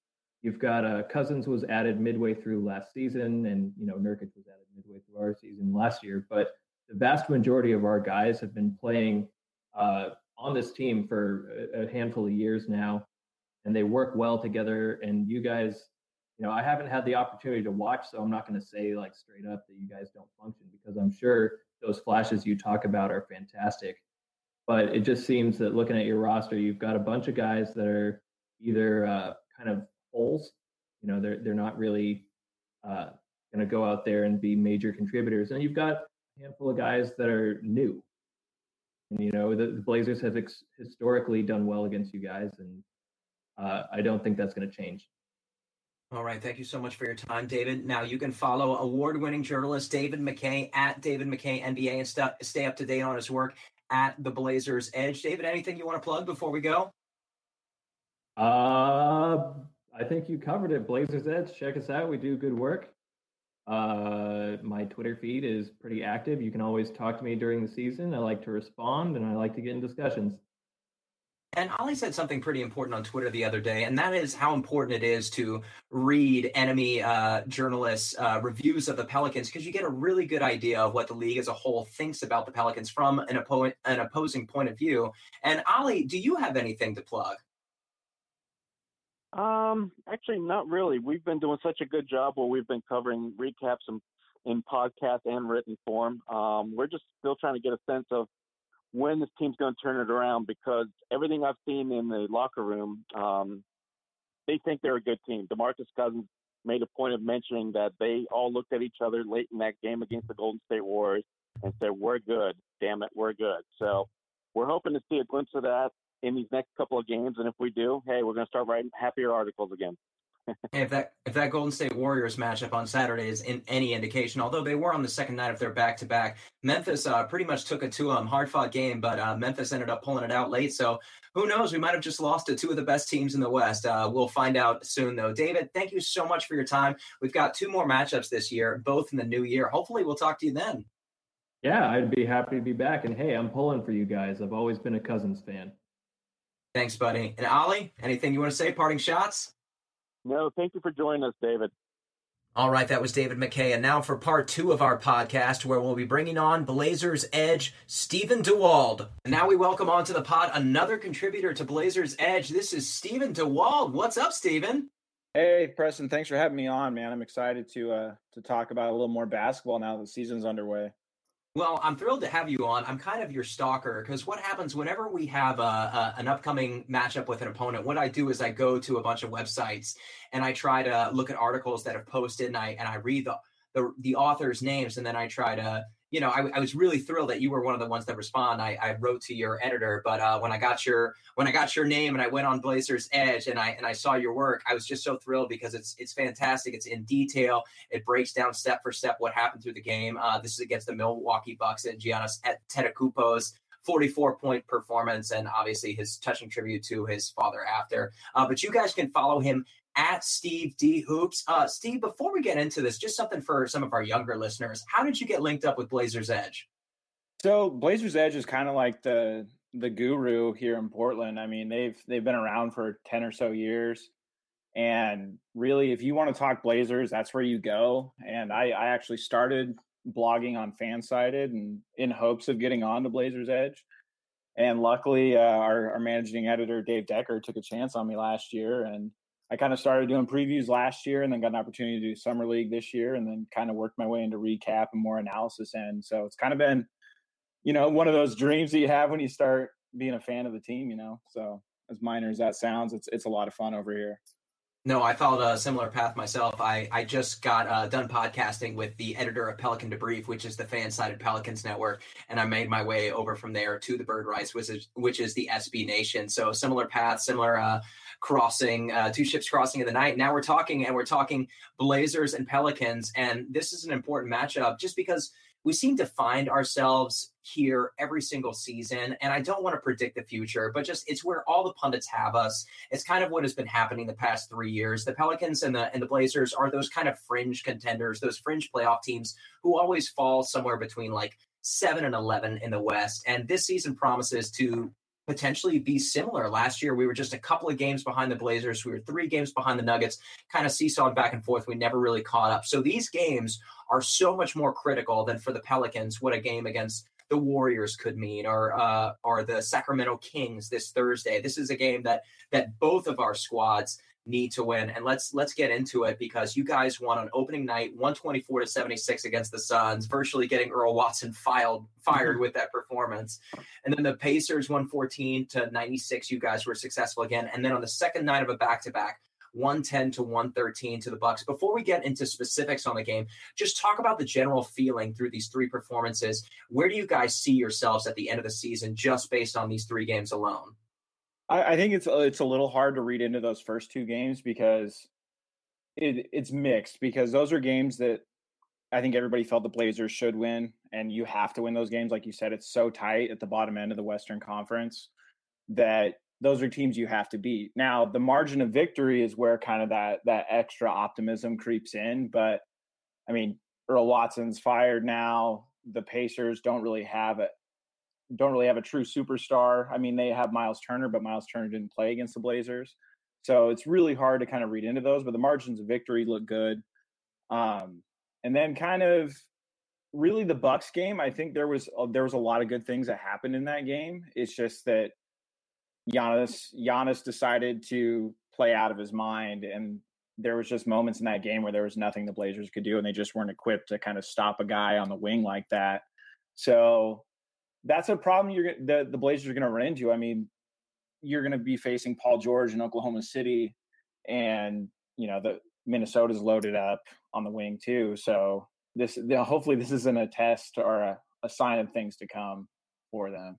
you've got uh, Cousins was added midway through last season, and, you know, Nurkic was added midway through our season last year. But the vast majority of our guys have been playing uh, on this team for a, a handful of years now, and they work well together. And you guys, you know, I haven't had the opportunity to watch, so I'm not going to say like straight up that you guys don't function because I'm sure those flashes you talk about are fantastic. But it just seems that looking at your roster, you've got a bunch of guys that are either uh, kind of holes, you know, they're they're not really uh, going to go out there and be major contributors, and you've got a handful of guys that are new. And you know, the, the Blazers have ex- historically done well against you guys, and uh, I don't think that's going to change. All right. Thank you so much for your time, David. Now you can follow award winning journalist David Mackay at David Mackay NBA and st- stay up to date on his work at the Blazers Edge. David, anything you want to plug before we go? Uh, I think you covered it. Blazers Edge. Check us out. We do good work. Uh, my Twitter feed is pretty active. You can always talk to me during the season. I like to respond and I like to get in discussions. And Ollie said something pretty important on Twitter the other day, and that is how important it is to read enemy uh, journalists' uh, reviews of the Pelicans because you get a really good idea of what the league as a whole thinks about the Pelicans from an, oppo- an opposing point of view. And Ollie, do you have anything to plug? Um, actually, not really. We've been doing such a good job where we've been covering recaps in, in podcast and written form. Um, we're just still trying to get a sense of when this team's going to turn it around because everything I've seen in the locker room, um, they think they're a good team. DeMarcus Cousins made a point of mentioning that they all looked at each other late in that game against the Golden State Warriors and said, "We're good. Damn it, we're good." So we're hoping to see a glimpse of that in these next couple of games, and if we do, hey, we're going to start writing happier articles again if that if that Golden State Warriors matchup on Saturday is in any indication, although they were on the second night of their back to back, Memphis uh, pretty much took it to them. Hard fought game, but uh, Memphis ended up pulling it out late. So who knows? We might have just lost to two of the best teams in the West. Uh, we'll find out soon, though. David, thank you so much for your time. We've got two more matchups this year, both in the new year. Hopefully, we'll talk to you then. Yeah, I'd be happy to be back. And hey, I'm pulling for you guys. I've always been a Cousins fan. Thanks, buddy. And Ollie, anything you want to say? Parting shots? No, thank you for joining us, David. All right, that was David Mackay. And now for part two of our podcast, where we'll be bringing on Blazers Edge, Steven Dewald. And now we welcome onto the pod another contributor to Blazers Edge. This is Steven Dewald. What's up, Stephen? Hey, Preston, thanks for having me on, man. I'm excited to uh, to talk about a little more basketball now that the season's underway. Well, I'm thrilled to have you on. I'm kind of your stalker because what happens whenever we have a, a, an upcoming matchup with an opponent? What I do is I go to a bunch of websites and I try to look at articles that have posted, and I and I read the the, the authors' names, and then I try to you know, I, I, was really thrilled that you were one of the ones that respond. I, I wrote to your editor, but uh, when I got your when I got your name and I went on Blazers Edge and I and I saw your work, I was just so thrilled because it's it's fantastic. It's in detail. It breaks down step for step what happened through the game. Uh, this is against the Milwaukee Bucks and Giannis Antetokounmpo's 44 point performance and obviously his touching tribute to his father after. Uh, but you guys can follow him at Steve D Hoops. Uh, Steve, before we get into this, just something for some of our younger listeners. How did you get linked up with Blazers Edge? So Blazers Edge is kind of like the the guru here in Portland. I mean, they've they've been around for 10 or so years. And really, if you want to talk Blazers, that's where you go. And I, I actually started blogging on Fansided and in hopes of getting on to Blazers Edge. And luckily, uh, our, our managing editor, Dave Deckard, took a chance on me last year. And I kind of started doing previews last year and then got an opportunity to do summer league this year and then kind of worked my way into recap and more analysis and So it's kind of been, you know, one of those dreams that you have when you start being a fan of the team, you know. So as minor as that sounds, it's it's a lot of fun over here. No, I followed a similar path myself. I, I just got uh, done podcasting with the editor of Pelican Debrief, which is the fan-sided Pelicans network, and I made my way over from there to the Bird Writes, which is which is the SB Nation. So similar path, similar uh, crossing, uh, two ships crossing in the night. Now we're talking, and we're talking Blazers and Pelicans, and this is an important matchup just because we seem to find ourselves here every single season. And I don't want to predict the future, but just it's where all the pundits have us. It's kind of what has been happening the past three years. The Pelicans and the and the Blazers are those kind of fringe contenders, those fringe playoff teams who always fall somewhere between like seven and eleven in the West. And this season promises to potentially be similar. Last year, we were just a couple of games behind the Blazers. We were three games behind the Nuggets, kind of seesawed back and forth. We never really caught up. So these games are so much more critical than for the Pelicans, what a game against the Warriors could mean, or uh, or the Sacramento Kings this Thursday. This is a game that that both of our squads need to win. And let's let's get into it because you guys won on opening night 124 to 76 against the Suns, virtually getting Earl Watson filed fired mm-hmm. with that performance. And then the Pacers 114 to 96, you guys were successful again. And then on the second night of a back-to-back, 110 to 113 to the Bucks. Before we get into specifics on the game, just talk about the general feeling through these three performances. Where do you guys see yourselves at the end of the season just based on these three games alone? I, I think it's uh, it's a little hard to read into those first two games because it, it's mixed because those are games that I think everybody felt the Blazers should win, and you have to win those games. Like you said, it's so tight at the bottom end of the Western Conference that those are teams you have to beat. Now, the margin of victory is where kind of that that extra optimism creeps in. But I mean, Earl Watson's fired now. The Pacers don't really have it don't really have a true superstar. I mean, they have Miles Turner, but Miles Turner didn't play against the Blazers. So it's really hard to kind of read into those, but the margins of victory look good. Um, and then kind of really the Bucks game, I think there was there was a lot of good things that happened in that game. It's just that Giannis Giannis decided to play out of his mind and there was just moments in that game where there was nothing the Blazers could do and they just weren't equipped to kind of stop a guy on the wing like that. So that's a problem you're the the Blazers are going to run into. I mean, you're going to be facing Paul George in Oklahoma City, and you know the Minnesota's loaded up on the wing too. So this hopefully this isn't a test or a, a sign of things to come for them.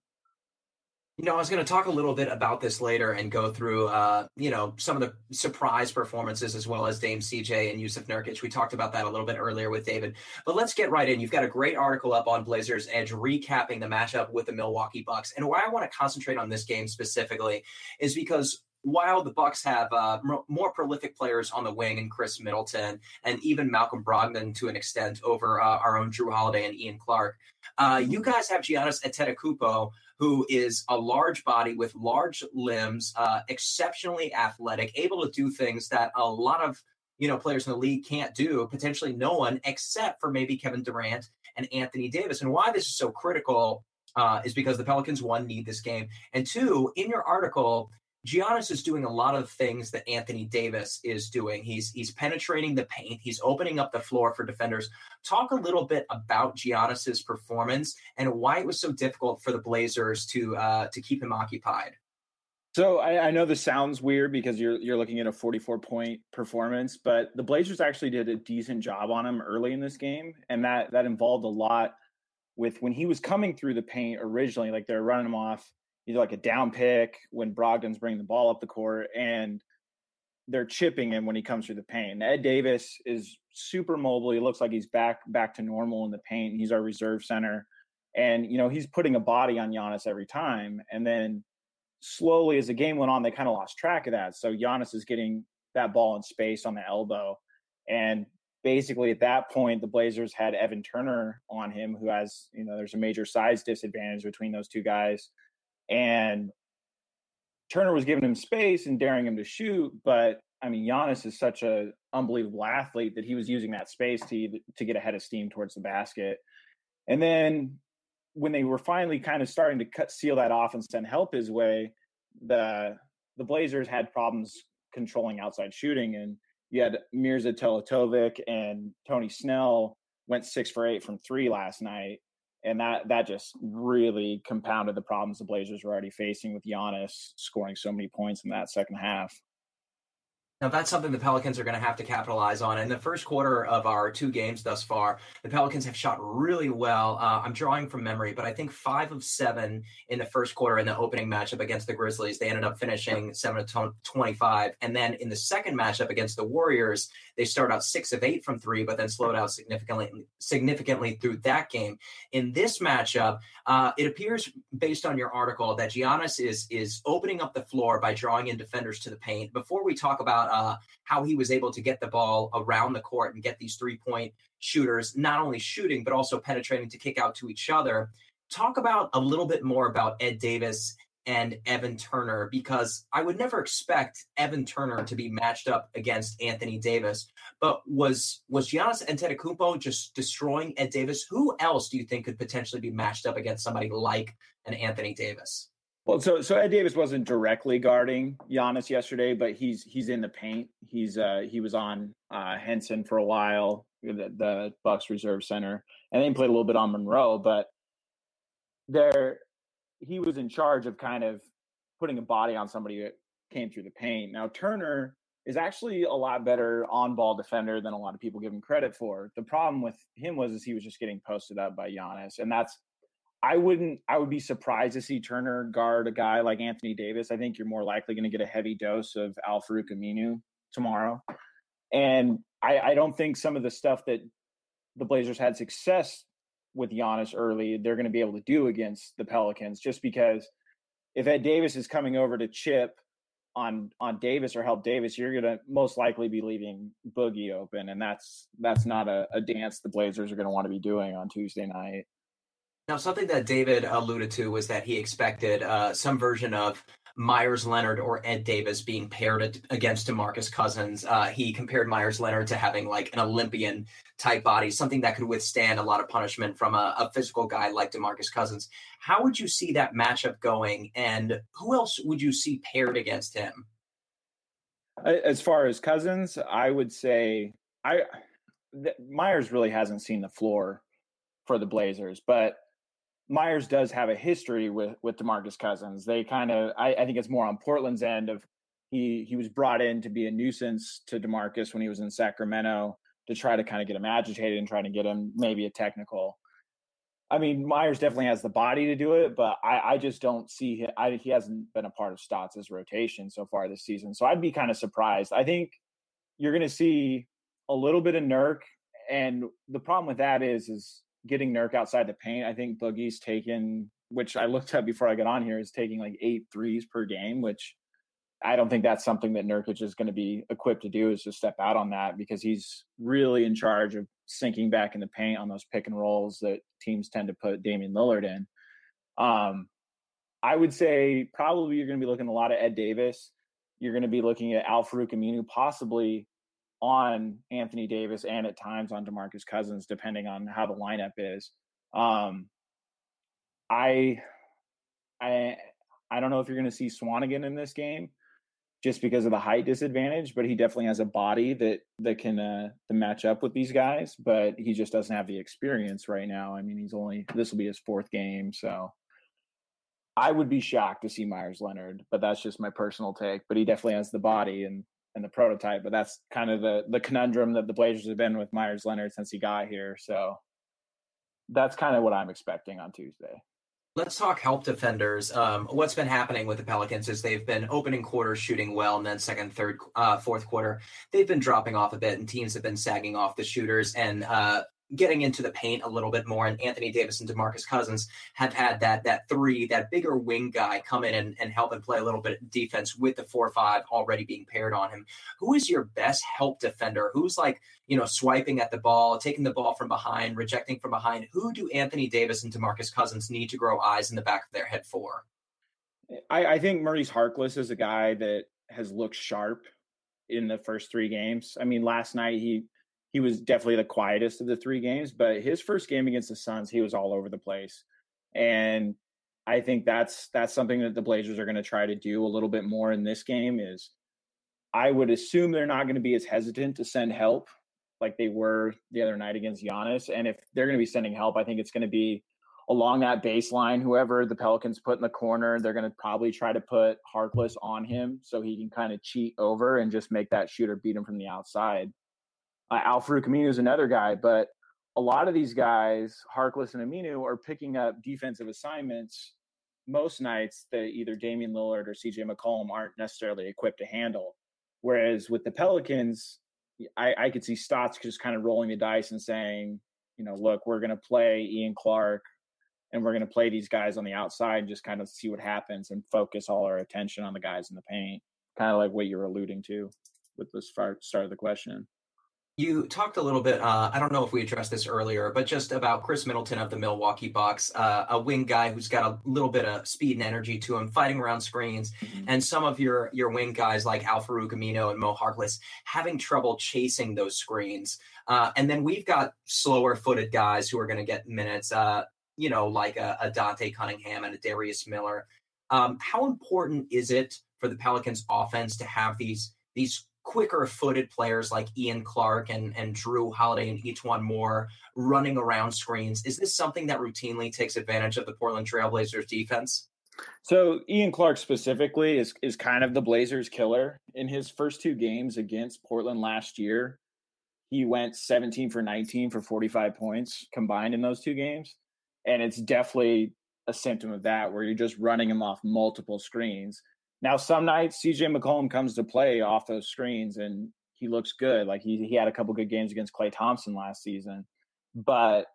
You know, I was going to talk a little bit about this later and go through, uh, you know, some of the surprise performances as well as Dame CJ and Jusuf Nurkic. We talked about that a little bit earlier with David. But let's get right in. You've got a great article up on Blazers Edge recapping the matchup with the Milwaukee Bucks. And why I want to concentrate on this game specifically is because while the Bucks have uh, more prolific players on the wing and Khris Middleton and even Malcolm Brogdon to an extent over uh, our own Jrue Holiday and Ian Clark, uh, you guys have Giannis Antetokounmpo, who is a large body with large limbs, uh, exceptionally athletic, able to do things that a lot of you know players in the league can't do. Potentially no one except for maybe Kevin Durant and Anthony Davis. And why this is so critical uh, is because the Pelicans one need this game, and two in your article Giannis is doing a lot of things that Anthony Davis is doing. He's he's penetrating the paint. He's opening up the floor for defenders. Talk a little bit about Giannis's performance and why it was so difficult for the Blazers to uh, to keep him occupied. So I, I, know this sounds weird because you're you're looking at a 44 point performance, but the Blazers actually did a decent job on him early in this game, and that that involved a lot with when he was coming through the paint originally, like they're running him off either like a down pick when Brogdon's bringing the ball up the court, and they're chipping him when he comes through the paint. Ed Davis is super mobile. He looks like he's back back to normal in the paint. He's our reserve center, and you know he's putting a body on Giannis every time, and then slowly as the game went on, they kind of lost track of that. So Giannis is getting that ball in space on the elbow. And basically at that point, the Blazers had Evan Turner on him, who has, you know, there's a major size disadvantage between those two guys. And Turner was giving him space and daring him to shoot, but I mean, Giannis is such an unbelievable athlete that he was using that space to to get ahead of steam towards the basket. And then when they were finally kind of starting to cut seal that off and send help his way, the the Blazers had problems controlling outside shooting, and you had Mirza Teletovic and Tony Snell went six for eight from three last night, and that that just really compounded the problems the Blazers were already facing with Giannis scoring so many points in that second half. Now, that's something the Pelicans are going to have to capitalize on. In the first quarter of our two games thus far, the Pelicans have shot really well. Uh, I'm drawing from memory, but I think five of seven in the first quarter in the opening matchup against the Grizzlies. They ended up finishing seven of 25. And then in the second matchup against the Warriors, they start out six of eight from three, but then slowed out significantly, significantly through that game. In this matchup, uh, it appears, based on your article, that Giannis is is opening up the floor by drawing in defenders to the paint. Before we talk about uh, how he was able to get the ball around the court and get these three point shooters not only shooting but also penetrating to kick out to each other. Talk about a little bit more about Ed Davis and Evan Turner because I would never expect Evan Turner to be matched up against Anthony Davis. But was was Giannis Antetokounmpo just destroying Ed Davis? Who else do you think could potentially be matched up against somebody like an Anthony Davis? Well, so so Ed Davis wasn't directly guarding Giannis yesterday, but he's he's in the paint. He's uh he was on uh Henson for a while, the, the Bucks reserve center, and then played a little bit on Monroe. But there, he was in charge of kind of putting a body on somebody that came through the paint. Now Turner is actually a lot better on ball defender than a lot of people give him credit for. The problem with him was is he was just getting posted up by Giannis, and that's I wouldn't. I would be surprised to see Turner guard a guy like Anthony Davis. I think you're more likely going to get a heavy dose of Al Farouq Aminu tomorrow, and I, I don't think some of the stuff that the Blazers had success with Giannis early, they're going to be able to do against the Pelicans. Just because if Ed Davis is coming over to chip on on Davis or help Davis, you're going to most likely be leaving Boogie open, and that's that's not a, a dance the Blazers are going to want to be doing on Tuesday night. Now, something that David alluded to was that he expected uh, some version of Meyers Leonard or Ed Davis being paired against Demarcus Cousins. Uh, he compared Meyers Leonard to having like an Olympian type body, something that could withstand a lot of punishment from a, a, physical guy like Demarcus Cousins. How would you see that matchup going, and who else would you see paired against him? As far as Cousins, I would say I Meyers really hasn't seen the floor for the Blazers, but Meyers does have a history with with Demarcus Cousins. They kind of I, I, think it's more on Portland's end of he he was brought in to be a nuisance to Demarcus when he was in Sacramento to try to kind of get him agitated and try to get him maybe a technical. I mean, Meyers definitely has the body to do it, but I, I just don't see him. I, he hasn't been a part of Stotts' rotation so far this season, so I'd be kind of surprised. I think you're going to see a little bit of Nurk, and the problem with that is is getting Nurk outside the paint. I think Boogie's taken, which I looked at before I got on here, is taking like eight threes per game, which I don't think that's something that Nurkic is going to be equipped to do is to step out on that because he's really in charge of sinking back in the paint on those pick and rolls that teams tend to put Damian Lillard in. Um, I would say probably you're going to be looking a lot at Ed Davis. You're going to be looking at Al Farouq Aminu, possibly on Anthony Davis and at times on DeMarcus Cousins, depending on how the lineup is. Um, I, I, I don't know if you're going to see Swanigan in this game just because of the height disadvantage, but he definitely has a body that that can uh, to match up with these guys. But he just doesn't have the experience right now. I mean, he's only this will be his fourth game, so I would be shocked to see Meyers Leonard. But that's just my personal take. But he definitely has the body and and the prototype. But that's kind of the the conundrum that the Blazers have been with Meyers Leonard since he got here. So that's kind of what I'm expecting on Tuesday. Let's talk help defenders. Um, what's been happening with the Pelicans is they've been opening quarter shooting well, and then second, third, uh, fourth quarter they've been dropping off a bit, and teams have been sagging off the shooters. And uh, getting into the paint a little bit more. And Anthony Davis and DeMarcus Cousins have had that that three, that bigger wing guy come in and, and help and play a little bit of defense with the four five already being paired on him. Who is your best help defender? Who's like, you know, swiping at the ball, taking the ball from behind, rejecting from behind? Who do Anthony Davis and DeMarcus Cousins need to grow eyes in the back of their head for? I, I think Maurice Harkless is a guy that has looked sharp in the first three games. I mean, last night he he was definitely the quietest of the three games, but his first game against the Suns, he was all over the place. And I think that's that's something that the Blazers are going to try to do a little bit more in this game is I would assume they're not going to be as hesitant to send help like they were the other night against Giannis. And if they're going to be sending help, I think it's going to be along that baseline. Whoever the Pelicans put in the corner, they're going to probably try to put Harkless on him so he can kind of cheat over and just make that shooter beat him from the outside. Uh, Al-Farouq Aminu is another guy, but a lot of these guys, Harkless and Aminu, are picking up defensive assignments most nights that either Damian Lillard or CJ McCollum aren't necessarily equipped to handle. Whereas with the Pelicans, I, I could see Stotts just kind of rolling the dice and saying, you know, look, we're going to play Ian Clark and we're going to play these guys on the outside and just kind of see what happens and focus all our attention on the guys in the paint. Kind of like what you're alluding to with the start of the question. You talked a little bit, uh, I don't know if we addressed this earlier, but just about Khris Middleton of the Milwaukee Bucks, uh, a wing guy who's got a little bit of speed and energy to him, fighting around screens, mm-hmm. and some of your your wing guys like Al-Farouq Aminu and Mo Harkless having trouble chasing those screens. Uh, and then we've got slower footed guys who are going to get minutes, uh, you know, like a, a, Dante Cunningham and a Darius Miller. Um, how important is it for the Pelicans offense to have these these quicker footed players like Ian Clark and, and Jrue Holiday and E'Twaun Moore running around screens. Is this something that routinely takes advantage of the Portland Trailblazers defense? So Ian Clark specifically is is kind of the Blazers killer. In his first two games against Portland last year, he went 17 for 19 for 45 points combined in those two games. And it's definitely a symptom of that where you're just running him off multiple screens. Now, some nights CJ McCollum comes to play off those screens and he looks good. Like he, he had a couple good games against Klay Thompson last season. But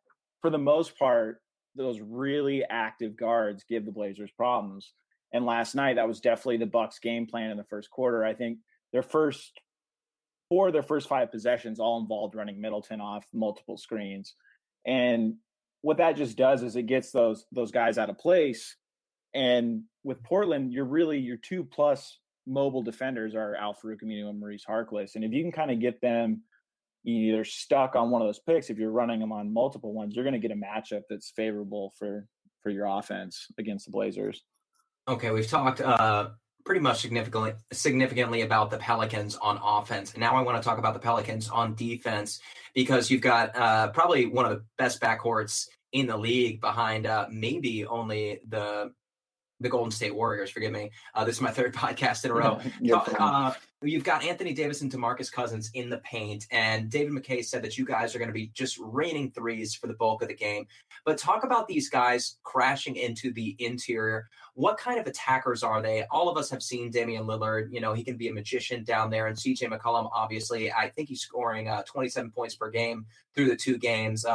for the most part, those really active guards give the Blazers problems. And last night, that was definitely the Bucks' game plan in the first quarter. I think their first four, their first five possessions all involved running Middleton off multiple screens. And what that just does is it gets those those guys out of place and with Portland, you're really your two plus mobile defenders are Al-Farouq Aminu and Maurice Harkless. And if you can kind of get them either stuck on one of those picks, if you're running them on multiple ones, you're going to get a matchup that's favorable for for your offense against the Blazers. Okay, we've talked uh, pretty much significantly significantly about the Pelicans on offense. Now I want to talk about the Pelicans on defense because you've got uh, probably one of the best backcourts in the league behind uh, maybe only the the Golden State Warriors. Forgive me. Uh, this is my third <laughs> podcast in a row. <laughs> uh, you've got Anthony Davis and DeMarcus Cousins in the paint, and David Mackay said that you guys are going to be just raining threes for the bulk of the game. But talk about these guys crashing into the interior. What kind of attackers are they? All of us have seen Damian Lillard. You know, he can be a magician down there, and CJ McCollum, obviously, I think he's scoring uh, 27 points per game through the two games.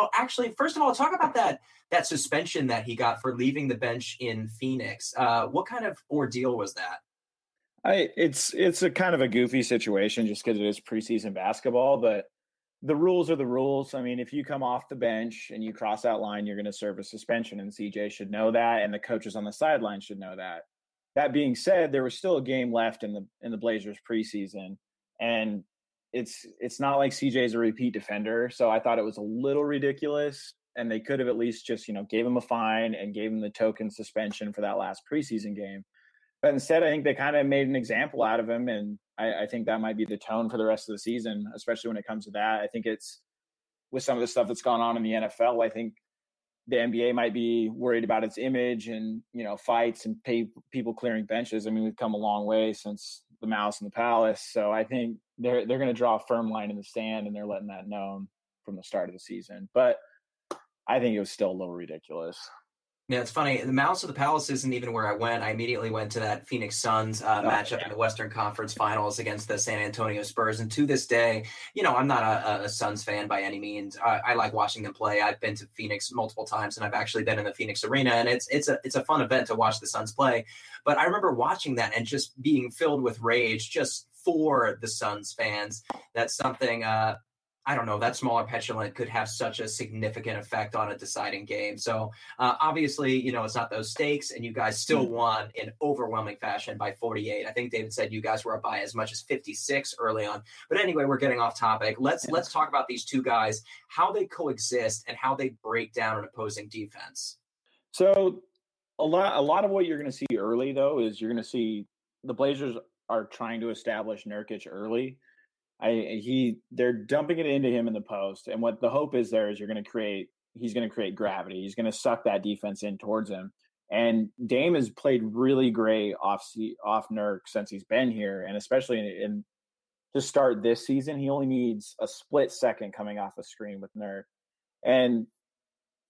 Oh, actually, first of all, talk about that that suspension that he got for leaving the bench in Phoenix. Uh, what kind of ordeal was that? I it's it's a kind of a goofy situation just because it is preseason basketball, but the rules are the rules. I mean, if you come off the bench and you cross that line, you're going to serve a suspension, and CJ should know that, and the coaches on the sideline should know that. That being said, there was still a game left in the in the Blazers preseason, and it's it's not like CJ is a repeat defender, so I thought it was a little ridiculous and they could have at least just you know gave him a fine and gave him the token suspension for that last preseason game. But instead, I think they kind of made an example out of him, and I, I think that might be the tone for the rest of the season, especially when it comes to that. I think it's with some of the stuff that's gone on in the NFL. I think the NBA might be worried about its image and you know fights and pay, people clearing benches. I mean, we've come a long way since the Malice and the Palace, so I think they're they're going to draw a firm line in the sand, and they're letting that known from the start of the season. But I think it was still a little ridiculous. Yeah, it's funny. The Malice of the Palace isn't even where I went. I immediately went to that Phoenix Suns uh, oh, matchup yeah. in the Western Conference Finals against the San Antonio Spurs. And to this day, you know, I'm not a, a Suns fan by any means. I, I, like watching them play. I've been to Phoenix multiple times, and I've actually been in the Phoenix Arena, and it's it's a it's a fun event to watch the Suns play. But I remember watching that and just being filled with rage, just for the Suns fans. That's something. Uh, I don't know, that smaller petulant could have such a significant effect on a deciding game. So uh, obviously, you know, it's not those stakes, and you guys still mm. won in overwhelming fashion by 48. I think David said you guys were up by as much as 56 early on. But anyway, we're getting off topic. Let's yeah. let's talk about these two guys, how they coexist, and how they break down an opposing defense. So a lot a lot of what you're going to see early though is you're going to see the Blazers are trying to establish Nurkic early I he they're dumping it into him in the post, and what the hope is there is you're going to create he's going to create gravity. He's going to suck that defense in towards him. And Dame has played really great off off Nurk since he's been here, and especially in, in to start this season, he only needs a split second coming off a screen with Nurk. And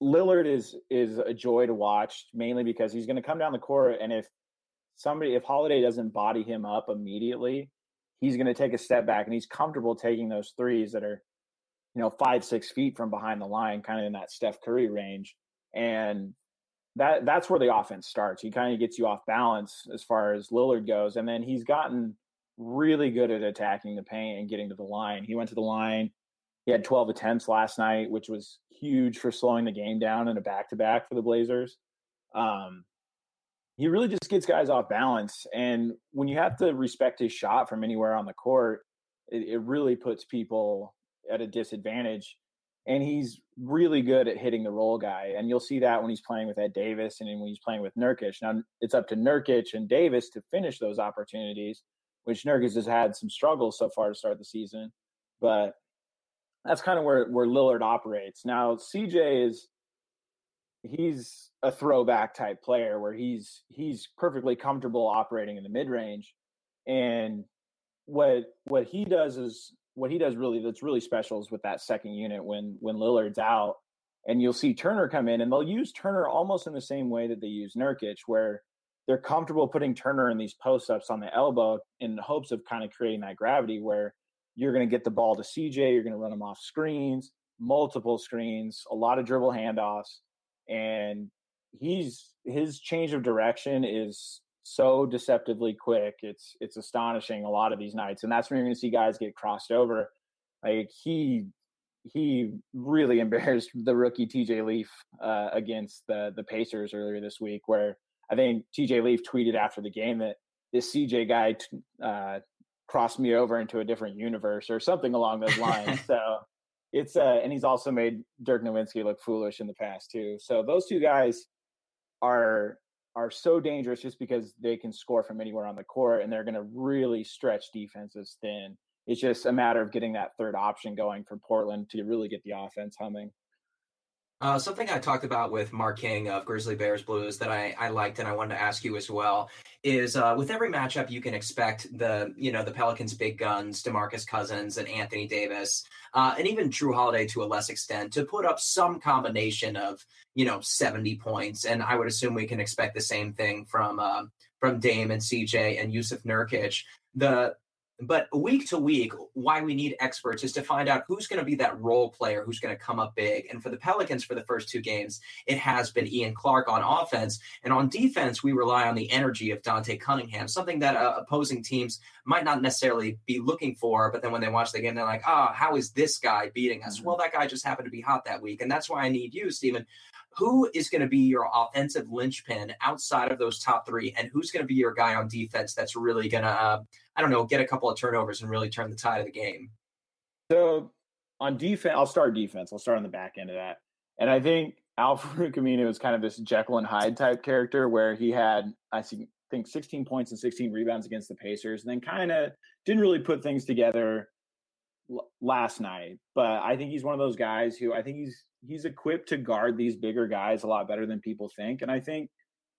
Lillard is is a joy to watch, mainly because he's going to come down the court, and if somebody if Holiday doesn't body him up immediately, he's going to take a step back and he's comfortable taking those threes that are, you know, five, six feet from behind the line, kind of in that Steph Curry range. And that that's where the offense starts. He kind of gets you off balance as far as Lillard goes. And then he's gotten really good at attacking the paint and getting to the line. He went to the line. He had 12 attempts last night, which was huge for slowing the game down in a back to back for the Blazers. Um, he really just gets guys off balance. And when you have to respect his shot from anywhere on the court, it, it really puts people at a disadvantage. And he's really good at hitting the roll guy. And you'll see that when he's playing with Ed Davis and when he's playing with Nurkic. Now it's up to Nurkic and Davis to finish those opportunities, which Nurkic has had some struggles so far to start the season. But that's kind of where, where Lillard operates. Now CJ is he's a throwback type player where he's he's perfectly comfortable operating in the mid range, and what what he does is what he does really that's really special is with that second unit when when Lillard's out, and you'll see Turner come in, and they'll use Turner almost in the same way that they use Nurkic, where they're comfortable putting Turner in these post ups on the elbow in hopes of kind of creating that gravity where you're going to get the ball to CJ, you're going to run him off screens, multiple screens, a lot of dribble handoffs and he's his change of direction is so deceptively quick. It's it's astonishing a lot of these nights, and that's when you're going to see guys get crossed over. Like he he really <laughs> embarrassed the rookie TJ Leaf uh, against the the Pacers earlier this week, where I think TJ Leaf tweeted after the game that this CJ guy t- uh, crossed me over into a different universe or something along those lines. <laughs> so it's uh, and he's also made Dirk Nowitzki look foolish in the past too. So those two guys are are so dangerous just because they can score from anywhere on the court and they're going to really stretch defenses thin. It's just a matter of getting that third option going for Portland to really get the offense humming. Uh, something I talked about with Mark King of Grizzly Bears Blues that I, I liked and I wanted to ask you as well is uh, with every matchup you can expect the you know the Pelicans big guns Demarcus Cousins and Anthony Davis uh, and even Jrue Holiday to a less extent to put up some combination of you know 70 points. And I would assume we can expect the same thing from uh, from Dame and CJ and Jusuf Nurkic. The but week to week, why we need experts is to find out who's going to be that role player who's going to come up big. And for the Pelicans, for the first two games, it has been Ian Clark on offense. And on defense, we rely on the energy of Dante Cunningham, something that uh, opposing teams might not necessarily be looking for. But then when they watch the game, they're like, oh, how is this guy beating us? Mm-hmm. Well, that guy just happened to be hot that week. And that's why I need you, Stephen who is going to be your offensive linchpin outside of those top three, and who's going to be your guy on defense that's really going to, uh, I don't know, get a couple of turnovers and really turn the tide of the game? So on defense, I'll start defense. I'll start on the back end of that. And I think Al-Farouq <laughs> Aminu is kind of this Jekyll and Hyde type character where he had, I think, 16 points and 16 rebounds against the Pacers, and then kind of didn't really put things together last night. But I think he's one of those guys who I think he's he's equipped to guard these bigger guys a lot better than people think, and I think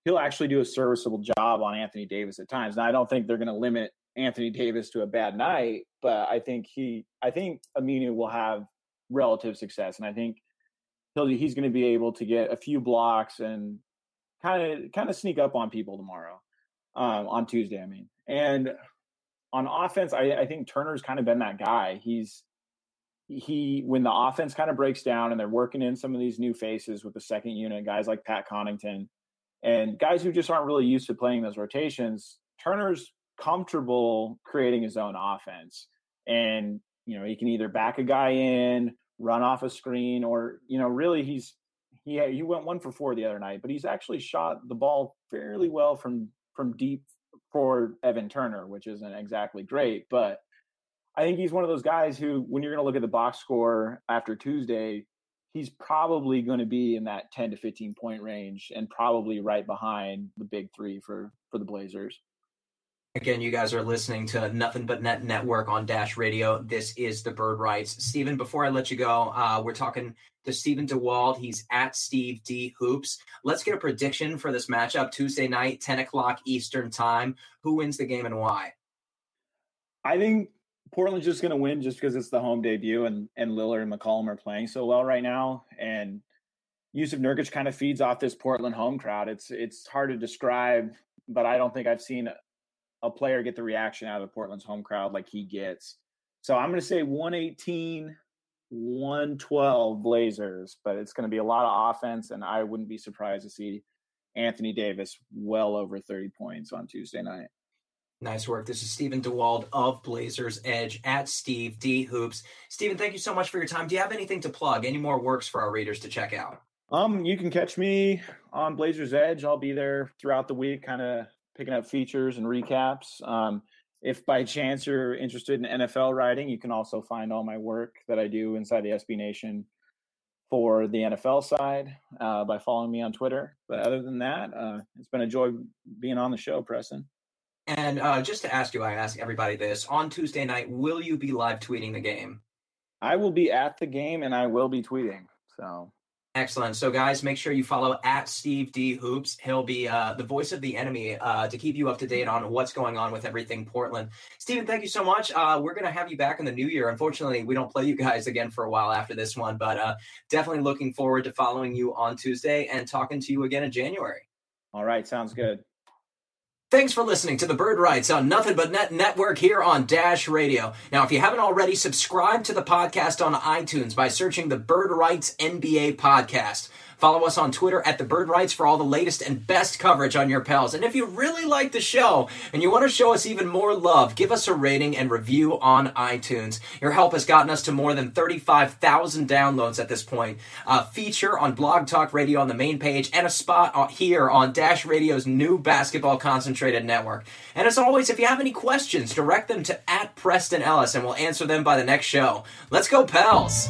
he'll actually do a serviceable job on Anthony Davis at times. Now I don't think they're going to limit Anthony Davis to a bad night, but I think he I think Aminu will have relative success, and I think he'll he's going to be able to get a few blocks and kind of kind of sneak up on people tomorrow um, on Tuesday. I mean, and on offense, I, I think Turner's kind of been that guy. He's he when the offense kind of breaks down and they're working in some of these new faces with the second unit, guys like Pat Connaughton and guys who just aren't really used to playing those rotations. Turner's comfortable creating his own offense, and you know he can either back a guy in, run off a screen, or you know really he's he he went one for four the other night, but he's actually shot the ball fairly well from from deep for Evan Turner, which isn't exactly great, but I think he's one of those guys who, when you're going to look at the box score after Tuesday, he's probably going to be in that 10 to 15 point range and probably right behind the big three for for the Blazers. Again, you guys are listening to Nothing But Net Network on Dash Radio. This is the Bird Writes. Stephen, before I let you go, uh, we're talking to Steven Dewald. He's at Steve D Hoops. Let's get a prediction for this matchup Tuesday night, 10 o'clock Eastern Time. Who wins the game and why? I think Portland's just going to win just because it's the home debut and, and Lillard and McCollum are playing so well right now. And Jusuf Nurkic kind of feeds off this Portland home crowd. It's it's hard to describe, but I don't think I've seen a player get the reaction out of Portland's home crowd like he gets. So I'm going to say 118, 112 Blazers, but it's going to be a lot of offense, and I wouldn't be surprised to see Anthony Davis well over 30 points on Tuesday night. Nice work. This is Steven Dewald of Blazers Edge at Steve D Hoops. Stephen, thank you so much for your time. Do you have anything to plug? Any more works for our readers to check out? Um, you can catch me on Blazers Edge. I'll be there throughout the week, kind of picking up features and recaps. Um, if by chance you're interested in NFL writing, you can also find all my work that I do inside the SB Nation for the NFL side uh, by following me on Twitter. But other than that, uh, it's been a joy being on the show, Preston. And uh, just to ask you, I ask everybody this on Tuesday night, will you be live tweeting the game? I will be at the game and I will be tweeting. So Excellent. So, guys, make sure you follow at Steve D Hoops. He'll be uh, the voice of the enemy uh, to keep you up to date on what's going on with everything Portland. Stephen, thank you so much. Uh, we're going to have you back in the new year. Unfortunately, we don't play you guys again for a while after this one, but uh, definitely looking forward to following you on Tuesday and talking to you again in January. All right. Sounds good. Thanks for listening to the Bird Writes on Nothing But Net Network here on Dash Radio. Now, if you haven't already, subscribe to the podcast on iTunes by searching the Bird Writes NBA podcast. Follow us on Twitter at The Bird Writes for all the latest and best coverage on your Pels. And if you really like the show and you want to show us even more love, give us a rating and review on iTunes. Your help has gotten us to more than 35,000 downloads at this point. A feature on Blog Talk Radio on the main page and a spot here on Dash Radio's new basketball concentrated network. And as always, if you have any questions, direct them to at Preston Ellis and we'll answer them by the next show. Let's go, Pels!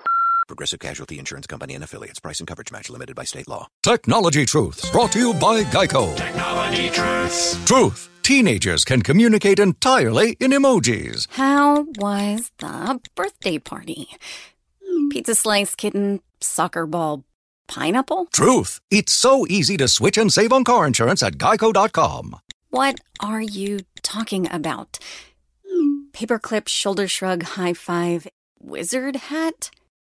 Progressive Casualty Insurance Company and affiliates. Price and coverage match limited by state law. Technology Truths brought to you by Geico. Technology Truths. Truth. Teenagers can communicate entirely in emojis. How was the birthday party? Pizza slice, kitten, soccer ball, pineapple? Truth. It's so easy to switch and save on car insurance at geico.com. What are you talking about? Paperclip, shoulder shrug, high five, wizard hat?